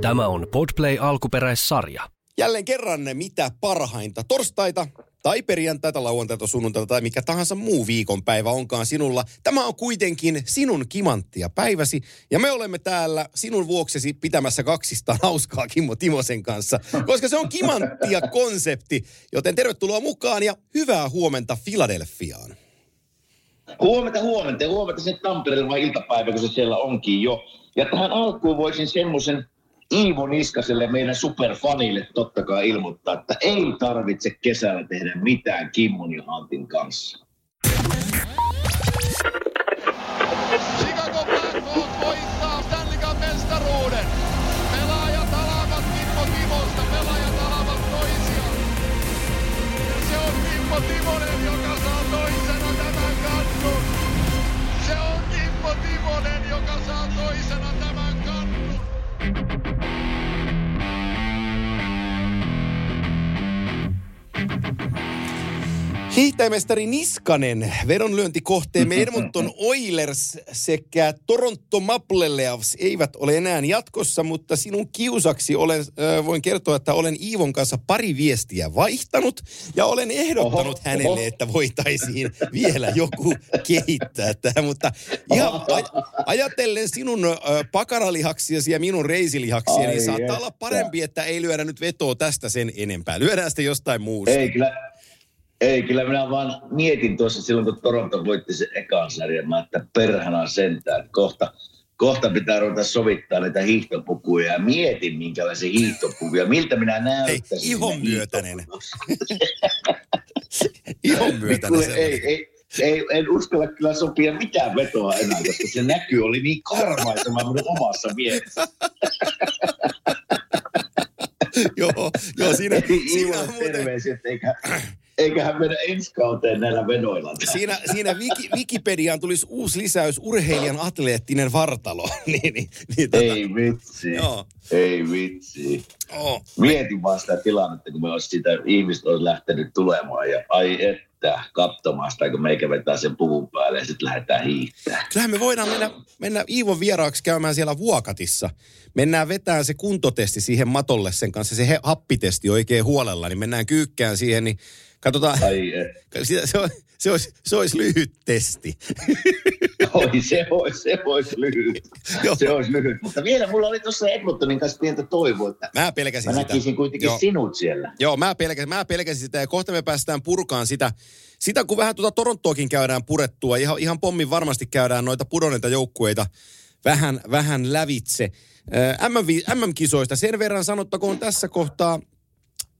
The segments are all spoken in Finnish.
Tämä on Podplay alkuperäissarja. Jälleen kerran mitä parhainta torstaita tai perjantaita, lauantaita, sunnuntaita tai mikä tahansa muu viikonpäivä onkaan sinulla. Tämä on kuitenkin sinun kimanttia päiväsi ja me olemme täällä sinun vuoksesi pitämässä kaksista hauskaa Kimmo Timosen kanssa, koska se on kimanttia konsepti. Joten tervetuloa mukaan ja hyvää huomenta Filadelfiaan. Huomenta, huomenta. Ja huomenta sen Tampereella vai iltapäivä, kun se siellä onkin jo. Ja tähän alkuun voisin semmoisen Iivo Niskaselle, meidän superfanille totta kai ilmoittaa, että ei tarvitse kesällä tehdä mitään Kimmon ja Antin kanssa. Hiihtäjämestari Niskanen, vedonlyöntikohteemme Edmonton Oilers sekä Toronto Maple Leafs eivät ole enää jatkossa, mutta sinun kiusaksi olen, äh, voin kertoa, että olen Iivon kanssa pari viestiä vaihtanut ja olen ehdottanut Oho, hänelle, oho. että voitaisiin vielä joku kehittää tähän, mutta ihan aj- ajatellen sinun äh, pakaralihaksiasi ja minun reisilihaksiani, niin saattaa olla parempi, että ei lyödä nyt vetoa tästä sen enempää. Lyödään sitten jostain muusta. Ei kyllä, ei kyllä minä vaan mietin tuossa silloin, kun Toronto voitti sen ekan sarjan, mä että perhana sentään, että kohta, kohta pitää ruveta sovittaa näitä hiihtopukuja ja mietin minkälaisia hiihtopukuja, miltä minä näyttäisin. ihon siinä myötäinen. Ihon myötäinen ei, sellainen. ei, ei, en uskalla kyllä sopia mitään vetoa enää, koska se näky oli niin karmaiseva minun omassa mielessä. joo, joo, siinä, Ei siinä, että eikä, eiköhän mennä ensi kauteen näillä vedoilla. siinä, siinä Wiki, Wikipediaan tulisi uusi lisäys urheilijan atleettinen vartalo. niin, niin, niin, tota, Ei vitsi. Joo. Ei vitsi. oh, Mietin vaan sitä tilannetta, kun me olisi sitä ihmiset olisi lähtenyt tulemaan ja ai että katsomaan sitä, kun meikä vetää sen puvun päälle ja sitten lähdetään hiihtämään. kyllähän me voidaan mennä, mennä Iivon vieraaksi käymään siellä Vuokatissa. Mennään vetään se kuntotesti siihen matolle sen kanssa, se happitesti oikein huolella, niin mennään kyykkään siihen, niin katsotaan, Ai sitä, se, on, se, olisi, se olisi lyhyt testi. Oi, se olisi, se olisi lyhyt. Joo. Se olisi lyhyt. Mutta vielä mulla oli tuossa Edmontonin kanssa pientä toivoa, että Mä pelkäsin mä sitä. näkisin kuitenkin Joo. sinut siellä. Joo, mä pelkäsin, mä pelkäsin sitä ja kohta me päästään purkaan sitä. Sitä kun vähän tuota Torontoakin käydään purettua, ihan, ihan pommin varmasti käydään noita pudonneita joukkueita vähän, vähän lävitse. MM, MM-kisoista sen verran sanottakoon tässä kohtaa,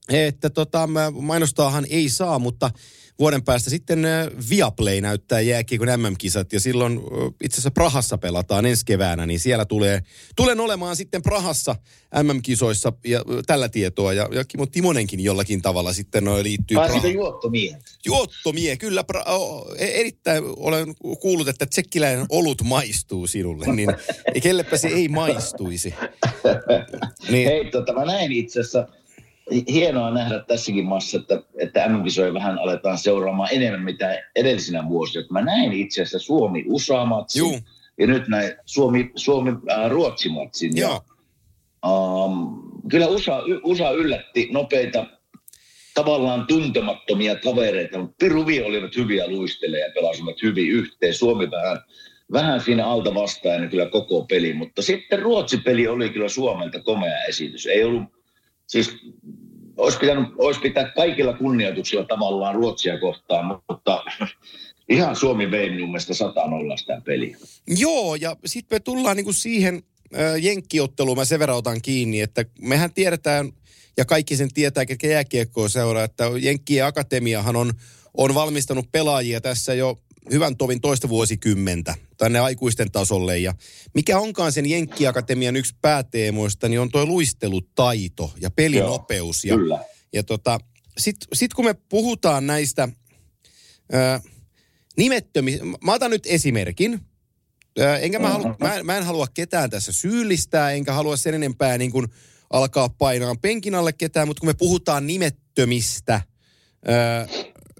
että tota, mainostaahan ei saa, mutta vuoden päästä sitten ö, Viaplay näyttää jääkiekon MM-kisat ja silloin ö, itse asiassa Prahassa pelataan ensi keväänä, niin siellä tulee, tulen olemaan sitten Prahassa MM-kisoissa ja ö, tällä tietoa ja, ja Kimmo Timonenkin jollakin tavalla sitten ö, liittyy Pääsikö Prahaan. juottomiehet? Juottomie, kyllä. Pra, o, e- erittäin olen kuullut, että tsekkiläinen olut maistuu sinulle, niin kellepä se ei maistuisi. Niin, Hei, tota, mä näin itse asiassa, hienoa nähdä tässäkin maassa, että, että MM-kisoja vähän aletaan seuraamaan enemmän mitä edellisinä vuosina. Mä näin itse asiassa Suomi-USA-matsin Juu. ja nyt näin Suomi, Suomi-Ruotsi-matsin. Ja, joo. um, kyllä USA, USA yllätti nopeita, tavallaan tuntemattomia kavereita, mutta Piruvi olivat hyviä luisteleja ja pelasivat hyvin yhteen. Suomi vähän, vähän siinä alta vastaan kyllä koko peli, mutta sitten Ruotsi-peli oli kyllä Suomelta komea esitys. Ei ollut, siis olisi pitänyt, olisi pitää kaikilla kunnioituksilla tavallaan Ruotsia kohtaan, mutta ihan Suomi vei minun mielestä 100 nolla sitä peliä. Joo, ja sitten me tullaan niinku siihen äh, jenkkiotteluun, mä sen verran otan kiinni, että mehän tiedetään, ja kaikki sen tietää, ketkä jääkiekkoa seuraa, että Jenkkien Akatemiahan on, on valmistanut pelaajia tässä jo hyvän tovin toista vuosikymmentä tänne aikuisten tasolle. Ja mikä onkaan sen Jenkki-akatemian yksi pääteemoista, niin on tuo luistelutaito ja pelinopeus. Ja, Kyllä. ja tota, sitten sit kun me puhutaan näistä ää, nimettömistä, mä otan nyt esimerkin. Ää, enkä mä, halu, mä, mä en halua ketään tässä syyllistää, enkä halua sen enempää niin kuin alkaa painaa penkin alle ketään, mutta kun me puhutaan nimettömistä ää,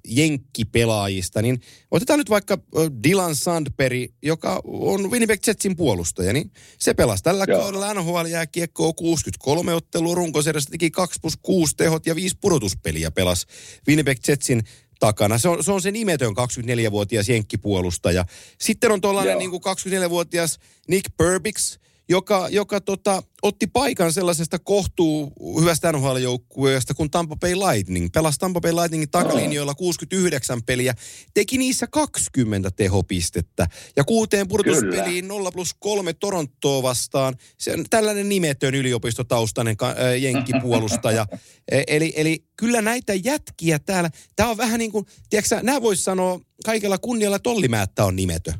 jenkkipelaajista, niin otetaan nyt vaikka Dylan Sandberg, joka on Winnipeg Jetsin puolustaja, niin se pelasi tällä Joo. kaudella NHL jääkiekkoa 63 ottelua runkosarjassa, teki 2 plus 6 tehot ja 5 pudotuspeliä pelas Winnipeg Jetsin takana. Se on, se on se nimetön 24-vuotias jenkkipuolustaja. Sitten on tuollainen niin 24-vuotias Nick Burbix, joka, joka tota, otti paikan sellaisesta kohtuu hyvästä NHL-joukkueesta kuin Tampa Bay Lightning. Pelasi Tampa Bay Lightningin takalinjoilla 69 peliä, teki niissä 20 tehopistettä ja kuuteen pudotuspeliin 0 plus 3 Torontoa vastaan. Se on tällainen nimetön yliopistotaustainen jenkkipuolustaja. E, eli, eli kyllä näitä jätkiä täällä, tämä on vähän niin kuin, tiedätkö nämä voisi sanoa kaikella kunnialla Tollimäättä on nimetö.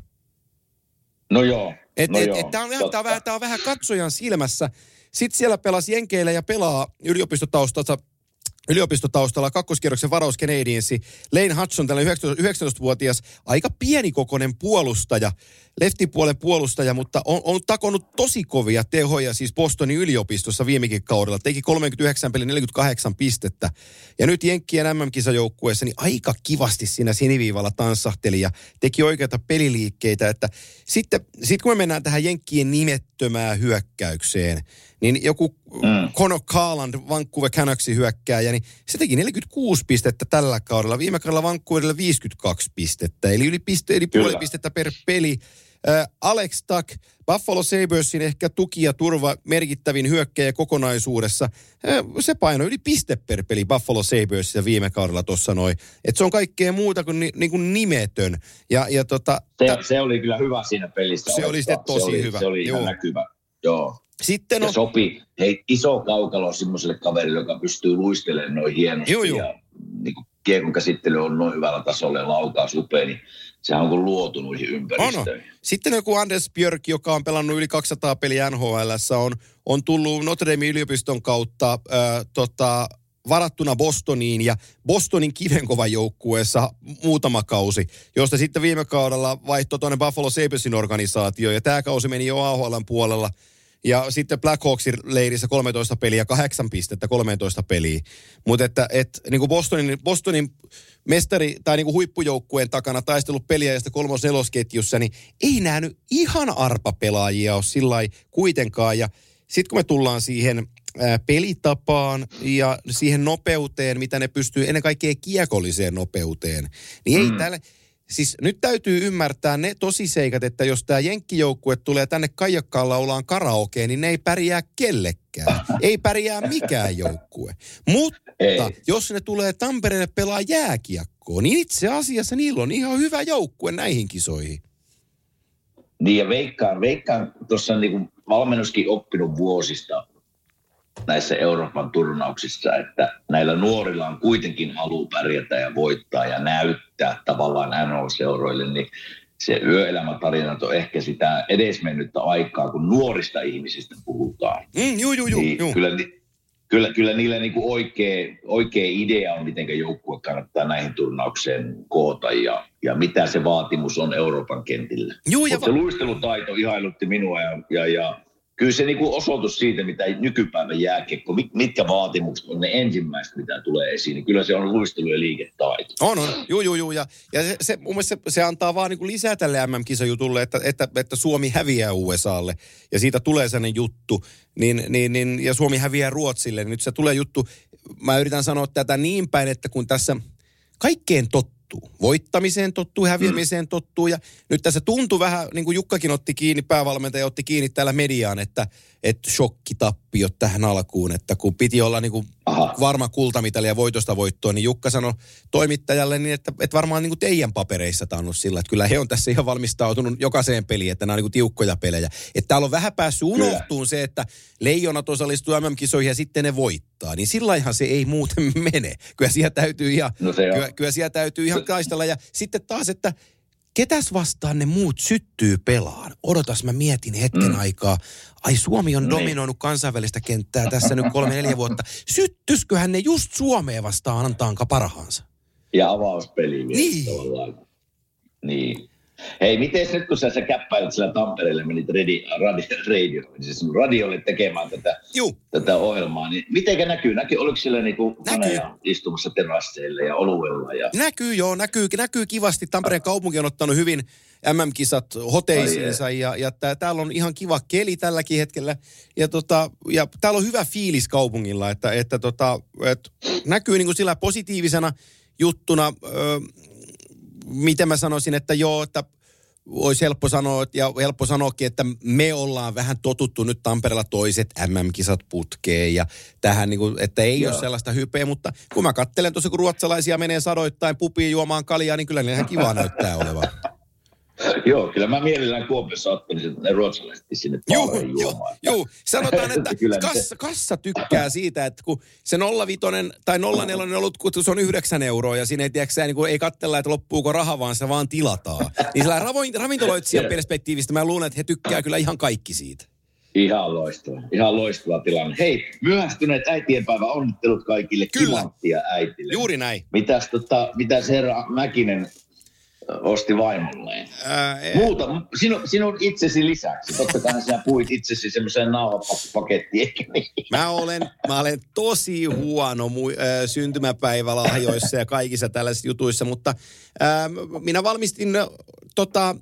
No joo, et, no et, et, tämä on, vähän, tää on, vähän, tää on vähän katsojan silmässä. Sitten siellä pelasi Jenkeillä ja pelaa yliopistotaustalta yliopistotaustalla kakkoskierroksen varaus Canadiensi. Lane Hudson, tällainen 19-vuotias, aika pienikokoinen puolustaja, leftipuolen puolustaja, mutta on, on takonut tosi kovia tehoja siis Bostonin yliopistossa viimekin kaudella. Teki 39 peli 48 pistettä. Ja nyt Jenkkien MM-kisajoukkueessa niin aika kivasti siinä siniviivalla tanssahteli ja teki oikeita peliliikkeitä. Että sitten sit kun me mennään tähän Jenkkien nimettömään hyökkäykseen, niin joku mm. Conor Carland, Vancouver Canucksin hyökkääjä, niin se teki 46 pistettä tällä kaudella. Viime kaudella Vancouverilla 52 pistettä, eli yli, piste, eli puoli pistettä per peli. Äh, Alex Tuck, Buffalo Sabersin ehkä tuki ja turva merkittävin hyökkäjä kokonaisuudessa. Äh, se paino yli piste per peli Buffalo Sabersissa viime kaudella tuossa noin. Et se on kaikkea muuta kuin, ni, niin kuin nimetön. Ja, ja tota, se, ta- se, oli kyllä hyvä siinä pelissä. Se oli sitten tosi se oli, hyvä. Se oli ihan näkyvä. Joo. Sitten on... Ja sopi hei, iso kaukalo semmoiselle kaverille, joka pystyy luistelemaan noin hienosti. Joo, joo. Ja niin kuin kiekon käsittely on noin hyvällä tasolla ja laukaus upea, niin sehän on kuin luotu noihin ympäristöihin. Ono. Sitten joku Anders Björk, joka on pelannut yli 200 peliä NHL, on, on tullut Notre Dame yliopiston kautta äh, tota, varattuna Bostoniin ja Bostonin kivenkova joukkueessa muutama kausi, josta sitten viime kaudella vaihtoi tuonne Buffalo Sabresin organisaatio ja tämä kausi meni jo AHL puolella – ja sitten Blackhawksin leirissä 13 peliä, 8 pistettä 13 peliä. Mutta että et, niin kuin Bostonin, Bostonin mestari tai niin kuin huippujoukkueen takana taistellut peliä josta kolmos nelosketjussa, niin ei nähnyt ihan arpa-pelaajia ole sillä kuitenkaan. Ja sitten kun me tullaan siihen pelitapaan ja siihen nopeuteen, mitä ne pystyy, ennen kaikkea kiekolliseen nopeuteen, niin ei mm. tälle Siis nyt täytyy ymmärtää ne tosiseikat, että jos tämä jenkkijoukkue tulee tänne Kaijakkaan laulaan karaokeen, niin ne ei pärjää kellekään. Ei pärjää mikään joukkue. Mutta ei. jos ne tulee Tampereelle pelaa jääkiekkoa, niin itse asiassa niillä on ihan hyvä joukkue näihin kisoihin. Niin ja veikkaan, veikkaan tuossa niin valmennuskin oppinut vuosista näissä Euroopan turnauksissa, että näillä nuorilla on kuitenkin halu pärjätä ja voittaa ja näyttää tavallaan NHL-seuroille, niin se yöelämätarinat on ehkä sitä edesmennyttä aikaa, kun nuorista ihmisistä puhutaan. Mm, juu, juu, juu, niin juu. Kyllä, kyllä, kyllä niillä niin kuin oikea, oikea idea on, miten joukkue kannattaa näihin turnaukseen koota ja, ja mitä se vaatimus on Euroopan kentillä. Juu, ja va- se luistelutaito ihailutti minua ja, ja, ja kyllä se niinku osoitus siitä, mitä nykypäivän jääkiekko, mitkä vaatimukset on ne ensimmäiset, mitä tulee esiin, niin kyllä se on luistelu ja liiketaito. On, on. Juu, juu, juu. Ja, ja se, se, mun mielestä se, se antaa vaan niinku lisää tälle MM-kisajutulle, että, että, että Suomi häviää USAlle ja siitä tulee sellainen juttu, niin, niin, niin, ja Suomi häviää Ruotsille, niin nyt se tulee juttu, mä yritän sanoa tätä niin päin, että kun tässä kaikkeen tottuu, tottuu. Voittamiseen tottuu, häviämiseen tottuu. Ja nyt tässä tuntui vähän, niin kuin Jukkakin otti kiinni, päävalmentaja otti kiinni täällä mediaan, että, että shokkitappiot tähän alkuun. Että kun piti olla niin kuin varma kultamitali ja voitosta voittoa, niin Jukka sanoi toimittajalle niin, että, että varmaan niin kuin teidän papereissa tämä on sillä, että kyllä he on tässä ihan valmistautunut jokaiseen peliin, että nämä on niin kuin tiukkoja pelejä. Että täällä on vähän päässyt unohtuun se, että leijonat osallistuu MM-kisoihin ja sitten ne voittaa. Niin sillä se ei muuten mene. Kyllä siellä täytyy ihan, no kyllä, kyllä siellä täytyy ihan kaistella. Ja sitten taas, että ketäs vastaan ne muut syttyy pelaan? Odotas, mä mietin hetken mm. aikaa. Ai Suomi on niin. dominoinut kansainvälistä kenttää tässä nyt kolme neljä vuotta. Syttysköhän ne just Suomeen vastaan antaanka parhaansa? Ja avauspeli niin. Niin. Hei, miten nyt kun sä, sä käppäilet sillä Tampereelle, menit radi, radio, radio, siis radiolle tekemään tätä, Juu. tätä ohjelmaa, niin miten näkyy? näkyy? Oliko siellä niinku Näkyy. istumassa terasseille ja oluella? Ja... Näkyy joo, näkyy, näkyy kivasti. Tampereen kaupunki on ottanut hyvin MM-kisat hoteisiinsa ja, ja tää, täällä on ihan kiva keli tälläkin hetkellä. Ja, tota, ja täällä on hyvä fiilis kaupungilla, että, että tota, et näkyy niin kuin sillä positiivisena juttuna, ö, miten mä sanoisin, että joo, että olisi helppo sanoa, ja helppo sanoakin, että me ollaan vähän totuttu nyt Tampereella toiset MM-kisat putkeen ja tähän, niin kuin, että ei Joo. ole sellaista hypeä, mutta kun mä kattelen tuossa, kun ruotsalaisia menee sadoittain pupiin juomaan kaljaa, niin kyllä ne ihan kivaa näyttää olevan. Joo, kyllä mä mielellään Kuopiossa ottaisin ne ruotsalaiset sinne Juu, baariin joo, juomaan. juu. Sanotaan, että kassa, kassa tykkää siitä, että kun se 05 tai 04 ollut, kun se on 9 euroa ja siinä ei, tiedätkö, sä, niin ei katsella, että loppuuko raha, vaan se vaan tilataan. Niin sillä ravintoloitsijan perspektiivistä mä luulen, että he tykkää kyllä ihan kaikki siitä. Ihan loistava, ihan loistava tilanne. Hei, myöhästyneet äitienpäivä onnittelut kaikille Kyllä. kimanttia äitille. Juuri näin. Mitäs, tota, mitäs herra Mäkinen osti vaimolleen? Ää, Muuta, sinun, sinun itsesi lisäksi. Totta kai sinä puhuit itsesi semmoiseen nauhapakettiin? Mä olen, mä olen tosi huono mu- äh, syntymäpäivälahjoissa ja kaikissa tällaisissa jutuissa, mutta äh, minä valmistin äh, tota,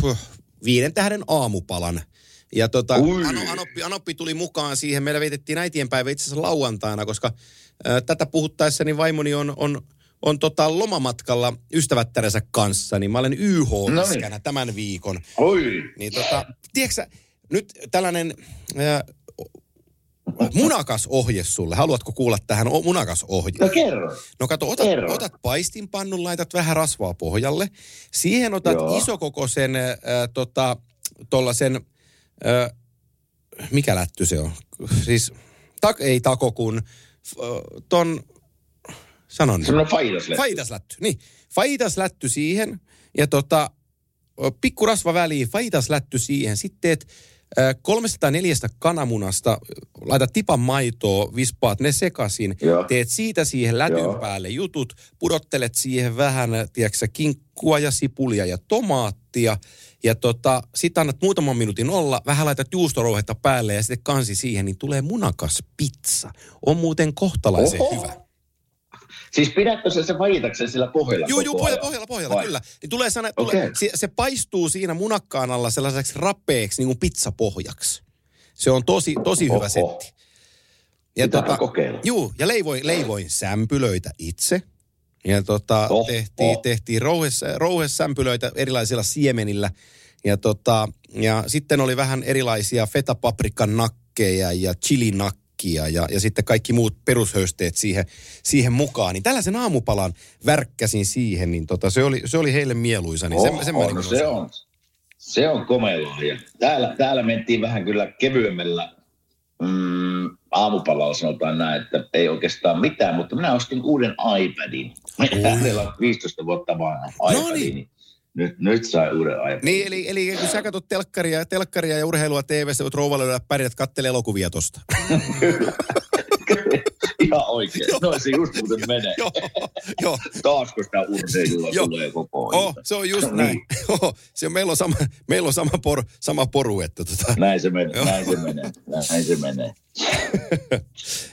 puh, viiden tähden aamupalan. Ja tota. Ano, Anoppi, Anoppi tuli mukaan siihen. Meillä vietettiin äitienpäivä itse asiassa lauantaina, koska äh, tätä puhuttaessa niin vaimoni on, on, on tota lomamatkalla ystävättärensä kanssa, niin mä olen yh No niin. tämän viikon. Oi, Niin tota, tiedätkö sä, nyt tällainen äh, munakas ohje sulle. Haluatko kuulla tähän o- munakas ohje? no kerro. No kato, otat, Kerro. otat paistinpannun, laitat vähän rasvaa pohjalle. Siihen otat Joo. isokokoisen, äh, tota, tollasen, äh, mikä lätty se on? Siis, tak, ei tako kun, äh, ton, sanon. nyt. Semmoinen faidasle. Faidaslätty, niin. Faidaslätty siihen ja tota, pikku rasva väliin, faidaslätty siihen. Sitten teet ö, 304 kananmunasta, laitat tipan maitoa, vispaat ne sekaisin. Joo. Teet siitä siihen lätyn Joo. päälle jutut, pudottelet siihen vähän, tiedätkö, kinkkua ja sipulia ja tomaattia. Ja tota, sitten annat muutaman minuutin olla, vähän laitat juustorouhetta päälle ja sitten kansi siihen, niin tulee munakas pizza. On muuten kohtalaisen Oho. hyvä. Siis pidätkö se se vajitaksen sillä pohjalla Joo, joo, pohjalla, pohjalla, pohjalla, Vai? kyllä. Niin tulee sana, tulee, Okei. se, se, paistuu siinä munakkaan alla sellaiseksi rapeeksi niin kuin pizzapohjaksi. Se on tosi, tosi hyvä Oho. setti. Pitääpä kokeilla. Juu, ja leivoin, leivoin sämpylöitä itse. Ja tota, Oho. tehtiin, tehtiin rouhes, erilaisilla siemenillä. Ja, tota, ja sitten oli vähän erilaisia fetapaprikan nakkeja ja chilinakkia ja, ja sitten kaikki muut perushöysteet siihen, siihen mukaan. Niin tällaisen aamupalan värkkäsin siihen, niin tota, se, oli, se oli heille mieluisa. Niin sen, Oho, sen mä niin no se on, se on komea lahja. Täällä, täällä mentiin vähän kyllä kevyemmällä mm, aamupalalla sanotaan näin, että ei oikeastaan mitään, mutta minä ostin uuden iPadin. Meillä on 15 vuotta vanha iPad, No niin. Nyt, nyt sai uuden iPadin. Niin, eli, eli kun sä katsot telkkaria, telkkaria ja urheilua TV-stä, voit rouvalla pärjät kattele elokuvia tosta. Ihan oikein. No se just muuten menee. joo, joo. Taasko sitä urheilua Joo. tulee koko ajan. Oh, se on just No näin. niin. Oh, se on, meillä, on sama, meillä on sama, por, sama poru, että tota. Näin se menee, Joo. näin se menee, näin se menee.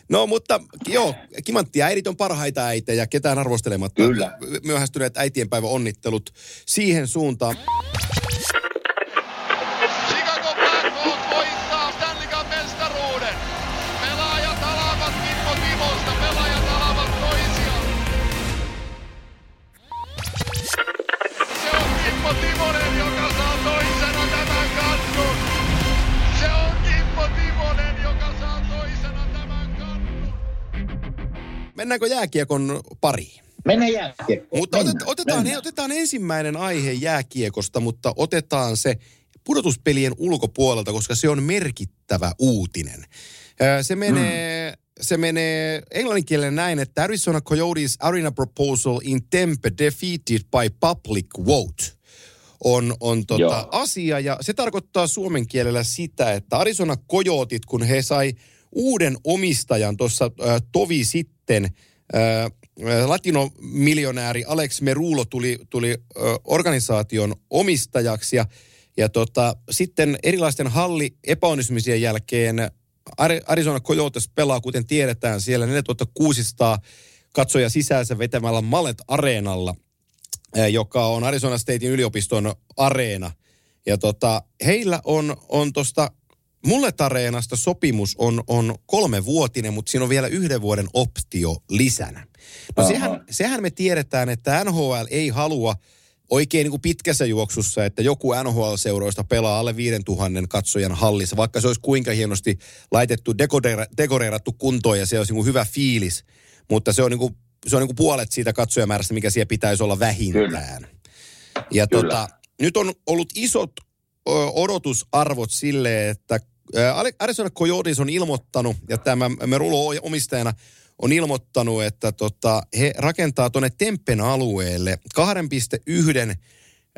No mutta joo, kimanttia äidit on parhaita äitejä, ketään arvostelematta. Kyllä. Myöhästyneet äitienpäivä onnittelut siihen suuntaan. Mennäänkö jääkiekon pariin? Mennään jääkiekkoon. Mutta Mennään, otet, otetaan, mennään. he, otetaan ensimmäinen aihe jääkiekosta, mutta otetaan se pudotuspelien ulkopuolelta, koska se on merkittävä uutinen. Se menee, mm. se menee englanninkielellä näin, että Arizona Coyotes arena proposal in Tempe defeated by public vote on, on tota Joo. asia. Ja se tarkoittaa suomen kielellä sitä, että Arizona Coyotit, kun he sai uuden omistajan tuossa äh, tovi sitten, äh, latinomiljonääri Alex Merulo tuli, tuli ö, organisaation omistajaksi ja, ja tota, sitten erilaisten halli epäonnistumisien jälkeen Arizona Coyotes pelaa, kuten tiedetään, siellä 4600 katsoja sisäänsä vetämällä Mallet Areenalla, joka on Arizona Statein yliopiston areena. Ja tota, heillä on, on tuosta Mulle Areenasta sopimus on, on kolmevuotinen, mutta siinä on vielä yhden vuoden optio lisänä. No sehän, sehän me tiedetään, että NHL ei halua oikein niin kuin pitkässä juoksussa, että joku NHL-seuroista pelaa alle 5000 katsojan hallissa, vaikka se olisi kuinka hienosti laitettu, dekoreerattu kuntoon ja se olisi niin kuin hyvä fiilis, mutta se on, niin kuin, se on niin kuin puolet siitä katsojamäärästä, mikä siellä pitäisi olla vähintään. Kyllä. Ja Kyllä. Tota, nyt on ollut isot odotusarvot sille, että Arizona Coyotes on ilmoittanut, ja tämä Merulo omistajana on ilmoittanut, että tota, he rakentaa tuonne Tempen alueelle 2,1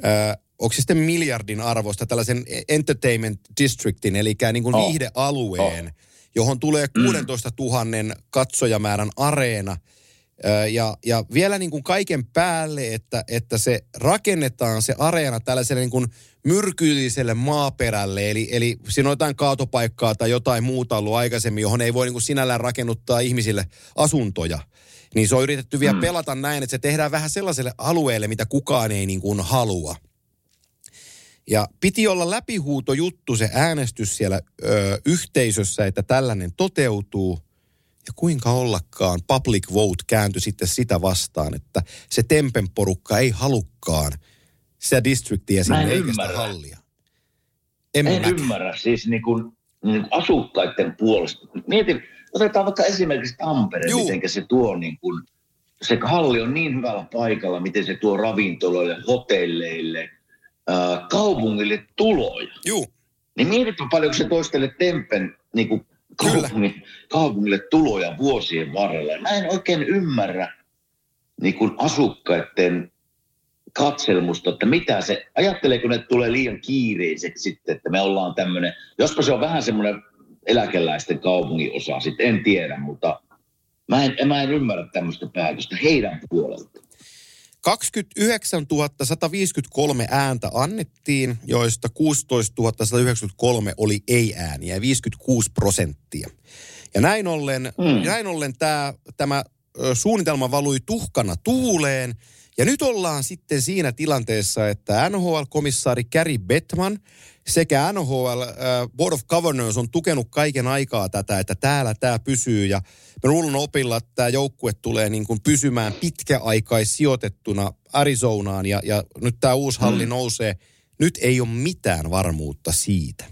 äh, onko se sitten miljardin arvosta tällaisen entertainment districtin, eli niin kuin oh. viihdealueen, oh. johon tulee 16 000 katsojamäärän areena – ja, ja vielä niin kuin kaiken päälle, että, että se rakennetaan se areena tällaiselle niin kuin myrkylliselle maaperälle. Eli, eli siinä on jotain kaatopaikkaa tai jotain muuta ollut aikaisemmin, johon ei voi niin kuin sinällään rakennuttaa ihmisille asuntoja. Niin se on yritetty vielä mm. pelata näin, että se tehdään vähän sellaiselle alueelle, mitä kukaan ei niin kuin halua. Ja piti olla läpihuuto juttu se äänestys siellä ö, yhteisössä, että tällainen toteutuu – ja kuinka ollakaan public vote kääntyi sitten sitä vastaan, että se Tempen porukka ei halukkaan sitä districtia sinne eikä sitä hallia. En, en ymmärrä, siis niin kuin, niin kuin asukkaiden puolesta. Mietin, otetaan vaikka esimerkiksi Tampere, miten se tuo niin kuin, se halli on niin hyvällä paikalla, miten se tuo ravintoloille, hotelleille, äh, kaupungille tuloja. Joo. Niin mietitpä paljonko se toistelle Tempen niin kuin kaupungin, kaupungille tuloja vuosien varrella. Mä en oikein ymmärrä niin kuin asukkaiden katselmusta, että mitä se, ajatteleeko ne tulee liian kiireiseksi sitten, että me ollaan tämmöinen, jospa se on vähän semmoinen eläkeläisten kaupungin osa, sitten en tiedä, mutta mä en, mä en ymmärrä tämmöistä päätöstä heidän puolelta. 29 153 ääntä annettiin, joista 16 193 oli ei-ääniä, 56 prosenttia. Ja näin ollen, mm. näin ollen tämä, tämä suunnitelma valui tuhkana tuuleen. Ja nyt ollaan sitten siinä tilanteessa, että NHL-komissaari Gary Bettman sekä NHL uh, Board of Governors on tukenut kaiken aikaa tätä, että täällä tämä pysyy. Ja me luulen opilla, että tämä joukkue tulee niin kuin pysymään pitkäaikais sijoitettuna Arizonaan. Ja, ja nyt tämä uusi halli mm. nousee. Nyt ei ole mitään varmuutta siitä.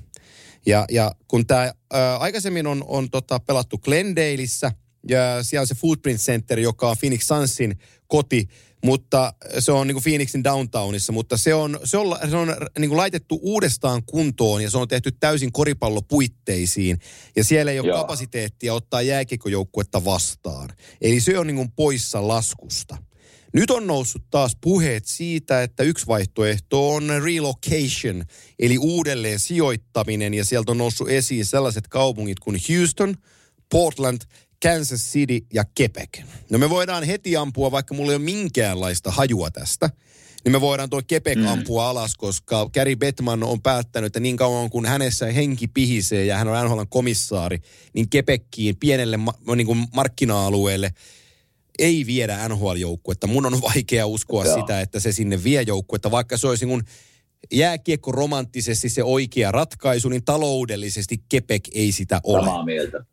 Ja, ja kun tämä aikaisemmin on, on tota, pelattu Glendaleissa, ja siellä on se Footprint Center, joka on Phoenix Sunsin koti, mutta se on niin kuin Phoenixin downtownissa, mutta se on, se on, se on niin kuin laitettu uudestaan kuntoon ja se on tehty täysin koripallopuitteisiin ja siellä ei ole Joo. kapasiteettia ottaa jääkiekkojoukkuetta vastaan. Eli se on niin kuin poissa laskusta. Nyt on noussut taas puheet siitä, että yksi vaihtoehto on relocation, eli uudelleen sijoittaminen, ja sieltä on noussut esiin sellaiset kaupungit kuin Houston, Portland Kansas City ja Quebec. No me voidaan heti ampua, vaikka mulla ei ole minkäänlaista hajua tästä, niin me voidaan tuo Quebec mm. ampua alas, koska Gary Bettman on päättänyt, että niin kauan kuin hänessä henki pihisee ja hän on NHL komissaari, niin Quebeciin pienelle ma- niin kuin markkina-alueelle ei viedä NHL-joukkuetta. Mun on vaikea uskoa Joo. sitä, että se sinne vie joukkuetta, vaikka se olisi niin jääkiekko romanttisesti se oikea ratkaisu, niin taloudellisesti Quebec ei sitä ole. Samaa mieltä.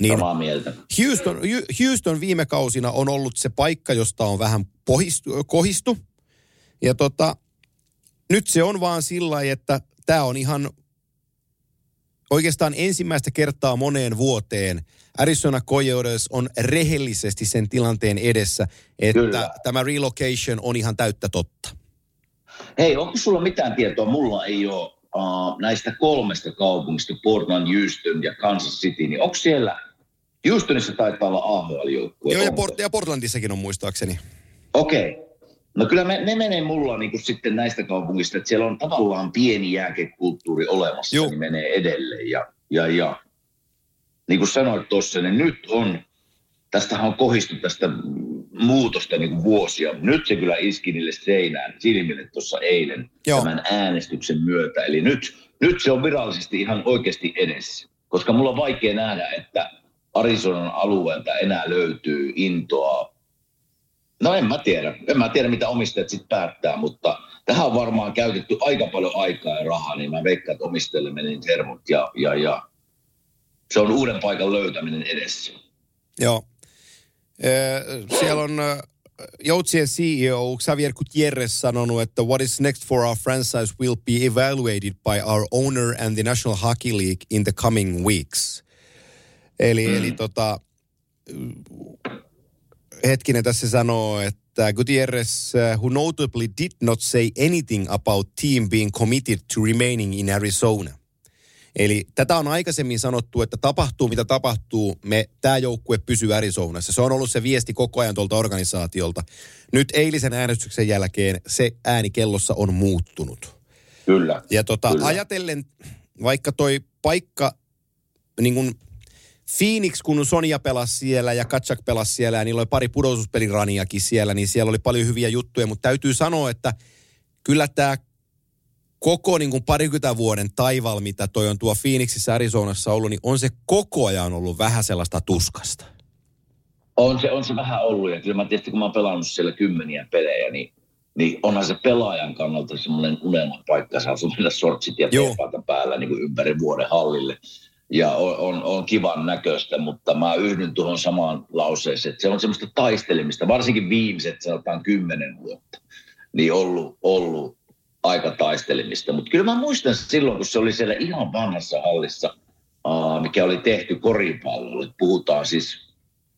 Niin Samaa mieltä. Houston, Houston viime kausina on ollut se paikka, josta on vähän pohistu, kohistu. Ja tota, nyt se on vaan sillä että tämä on ihan oikeastaan ensimmäistä kertaa moneen vuoteen Arizona Coyotes on rehellisesti sen tilanteen edessä, että Kyllä. tämä relocation on ihan täyttä totta. Hei, onko sulla mitään tietoa? Mulla ei ole uh, näistä kolmesta kaupungista, Portland, Houston ja Kansas City, niin onko siellä, Houstonissa taitaa olla AHL-joukkue. Joo, ja, Port- ja Portlandissakin on muistaakseni. Okei. Okay. No kyllä me, ne menee mulla niin kuin sitten näistä kaupungista, että siellä on tavallaan pieni jääkekulttuuri olemassa, Joo. niin menee edelleen. Ja, ja, ja niin kuin sanoit tuossa, niin nyt on, tästähän on kohistu tästä muutosta niin kuin vuosia. Nyt se kyllä iski niille seinään silmille tuossa eilen Joo. tämän äänestyksen myötä. Eli nyt, nyt se on virallisesti ihan oikeasti edessä. Koska mulla on vaikea nähdä, että Arizonan alueelta enää löytyy intoa. No en mä tiedä. En mä tiedä, mitä omistajat sitten päättää, mutta tähän on varmaan käytetty aika paljon aikaa ja rahaa, niin mä veikkaan, että omistajille meni hermot ja, ja, ja se on uuden paikan löytäminen edessä. Joo. Ö, Siellä on ö, Joutsien CEO Xavier Gutierrez sanonut, että what is next for our franchise will be evaluated by our owner and the National Hockey League in the coming weeks. Eli, mm. eli tota, hetkinen tässä sanoo, että Gutierrez, uh, who notably did not say anything about team being committed to remaining in Arizona. Eli tätä on aikaisemmin sanottu, että tapahtuu mitä tapahtuu, me tämä joukkue pysyy Arizonassa. Se on ollut se viesti koko ajan tuolta organisaatiolta. Nyt eilisen äänestyksen jälkeen se ääni kellossa on muuttunut. Kyllä. Ja tota, Kyllä. ajatellen, vaikka toi paikka, niin kuin Phoenix, kun Sonia pelasi siellä ja Katsak pelasi siellä ja niillä oli pari pudotuspeliraniakin siellä, niin siellä oli paljon hyviä juttuja, mutta täytyy sanoa, että kyllä tämä koko niin kuin parikymmentä vuoden taival, mitä toi on tuo Phoenixissa Arizonassa ollut, niin on se koko ajan ollut vähän sellaista tuskasta. On se, on se vähän ollut ja kyllä mä tietysti kun mä oon pelannut siellä kymmeniä pelejä, niin, niin onhan se pelaajan kannalta semmoinen unelmapaikka. Saa sun mennä sortsit ja teepaita päällä niin kuin ympäri vuoden hallille. Ja on, on, on kivan näköistä, mutta mä yhdyn tuohon samaan lauseeseen, että se on semmoista taistelemista, varsinkin viimeiset sanotaan kymmenen vuotta, niin ollut, ollut aika taistelemista. Mutta kyllä mä muistan silloin, kun se oli siellä ihan vanhassa hallissa, uh, mikä oli tehty koripallolle. Puhutaan siis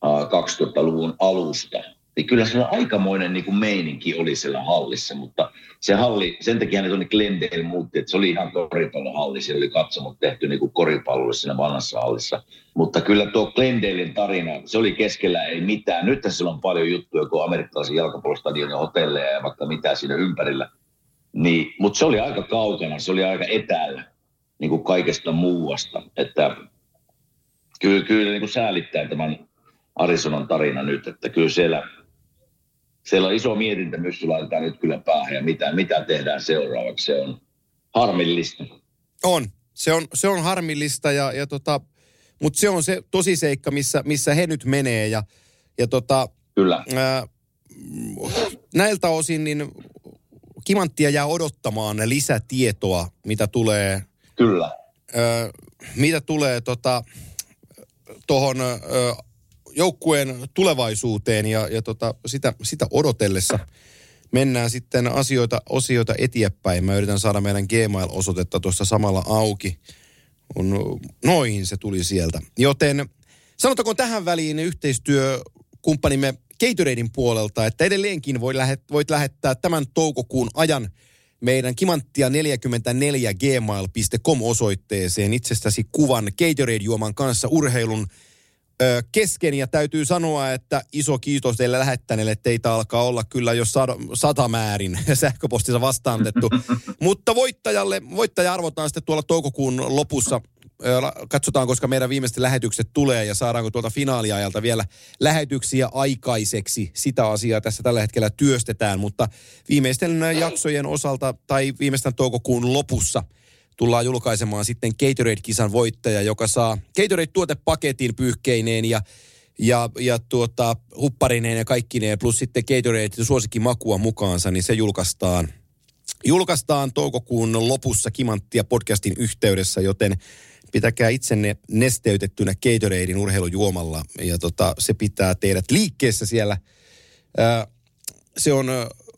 uh, 2000-luvun alusta. Niin kyllä siellä aikamoinen niin kuin meininki oli siellä hallissa, mutta se halli, sen takia ne tuonne Glendale muutti, että se oli ihan koripallohalli. Siellä oli katsomot tehty niin kuin koripallolle siinä vanhassa hallissa. Mutta kyllä tuo Glendalein tarina, se oli keskellä ei mitään. Nyt tässä on paljon juttuja, kun amerikkalaisen jalkapallostadionin hotelleja ja vaikka mitä siinä ympärillä. Niin, mutta se oli aika kaukana, se oli aika etäällä niin kuin kaikesta muuasta. Että kyllä, kyllä niin kuin säälittää tämän Arizonan tarina nyt, että kyllä siellä, siellä on iso mietintä myös laitetaan nyt kyllä päähän ja mitä, mitä tehdään seuraavaksi. Se on harmillista. On. Se on, se on harmillista, ja, ja tota, mutta se on se tosiseikka, missä, missä he nyt menee. Ja, ja tota, Kyllä. ää, näiltä osin niin kimanttia jää odottamaan lisätietoa, mitä tulee, Kyllä. ää, mitä tulee tota, tuohon joukkueen tulevaisuuteen ja, ja tota, sitä, sitä odotellessa mennään sitten asioita, osioita eteenpäin. Mä yritän saada meidän Gmail-osoitetta tuossa samalla auki. On, noin se tuli sieltä. Joten sanotaanko tähän väliin yhteistyökumppanimme Gatoradein puolelta, että edelleenkin voi lähet, voit lähettää tämän toukokuun ajan meidän kimanttia44 gmail.com osoitteeseen itsestäsi kuvan Gatorade-juoman kanssa urheilun ö, kesken ja täytyy sanoa, että iso kiitos teille lähettäneelle. Teitä alkaa olla kyllä jo sata, sata määrin sähköpostissa vastaanotettu. Mutta voittajalle, voittaja arvotaan sitten tuolla toukokuun lopussa. Katsotaan, koska meidän viimeiset lähetykset tulee ja saadaanko tuolta finaaliajalta vielä lähetyksiä aikaiseksi. Sitä asiaa tässä tällä hetkellä työstetään, mutta viimeisten jaksojen osalta tai viimeistään toukokuun lopussa – tullaan julkaisemaan sitten Gatorade-kisan voittaja, joka saa Gatorade-tuotepaketin pyyhkeineen ja, ja, ja tuota, hupparineen ja kaikkineen, plus sitten Gatorade suosikkimakua mukaansa, niin se julkaistaan, julkaistaan toukokuun lopussa Kimanttia podcastin yhteydessä, joten pitäkää itsenne nesteytettynä Gatoradein urheilujuomalla ja tota, se pitää teidät liikkeessä siellä. Ää, se on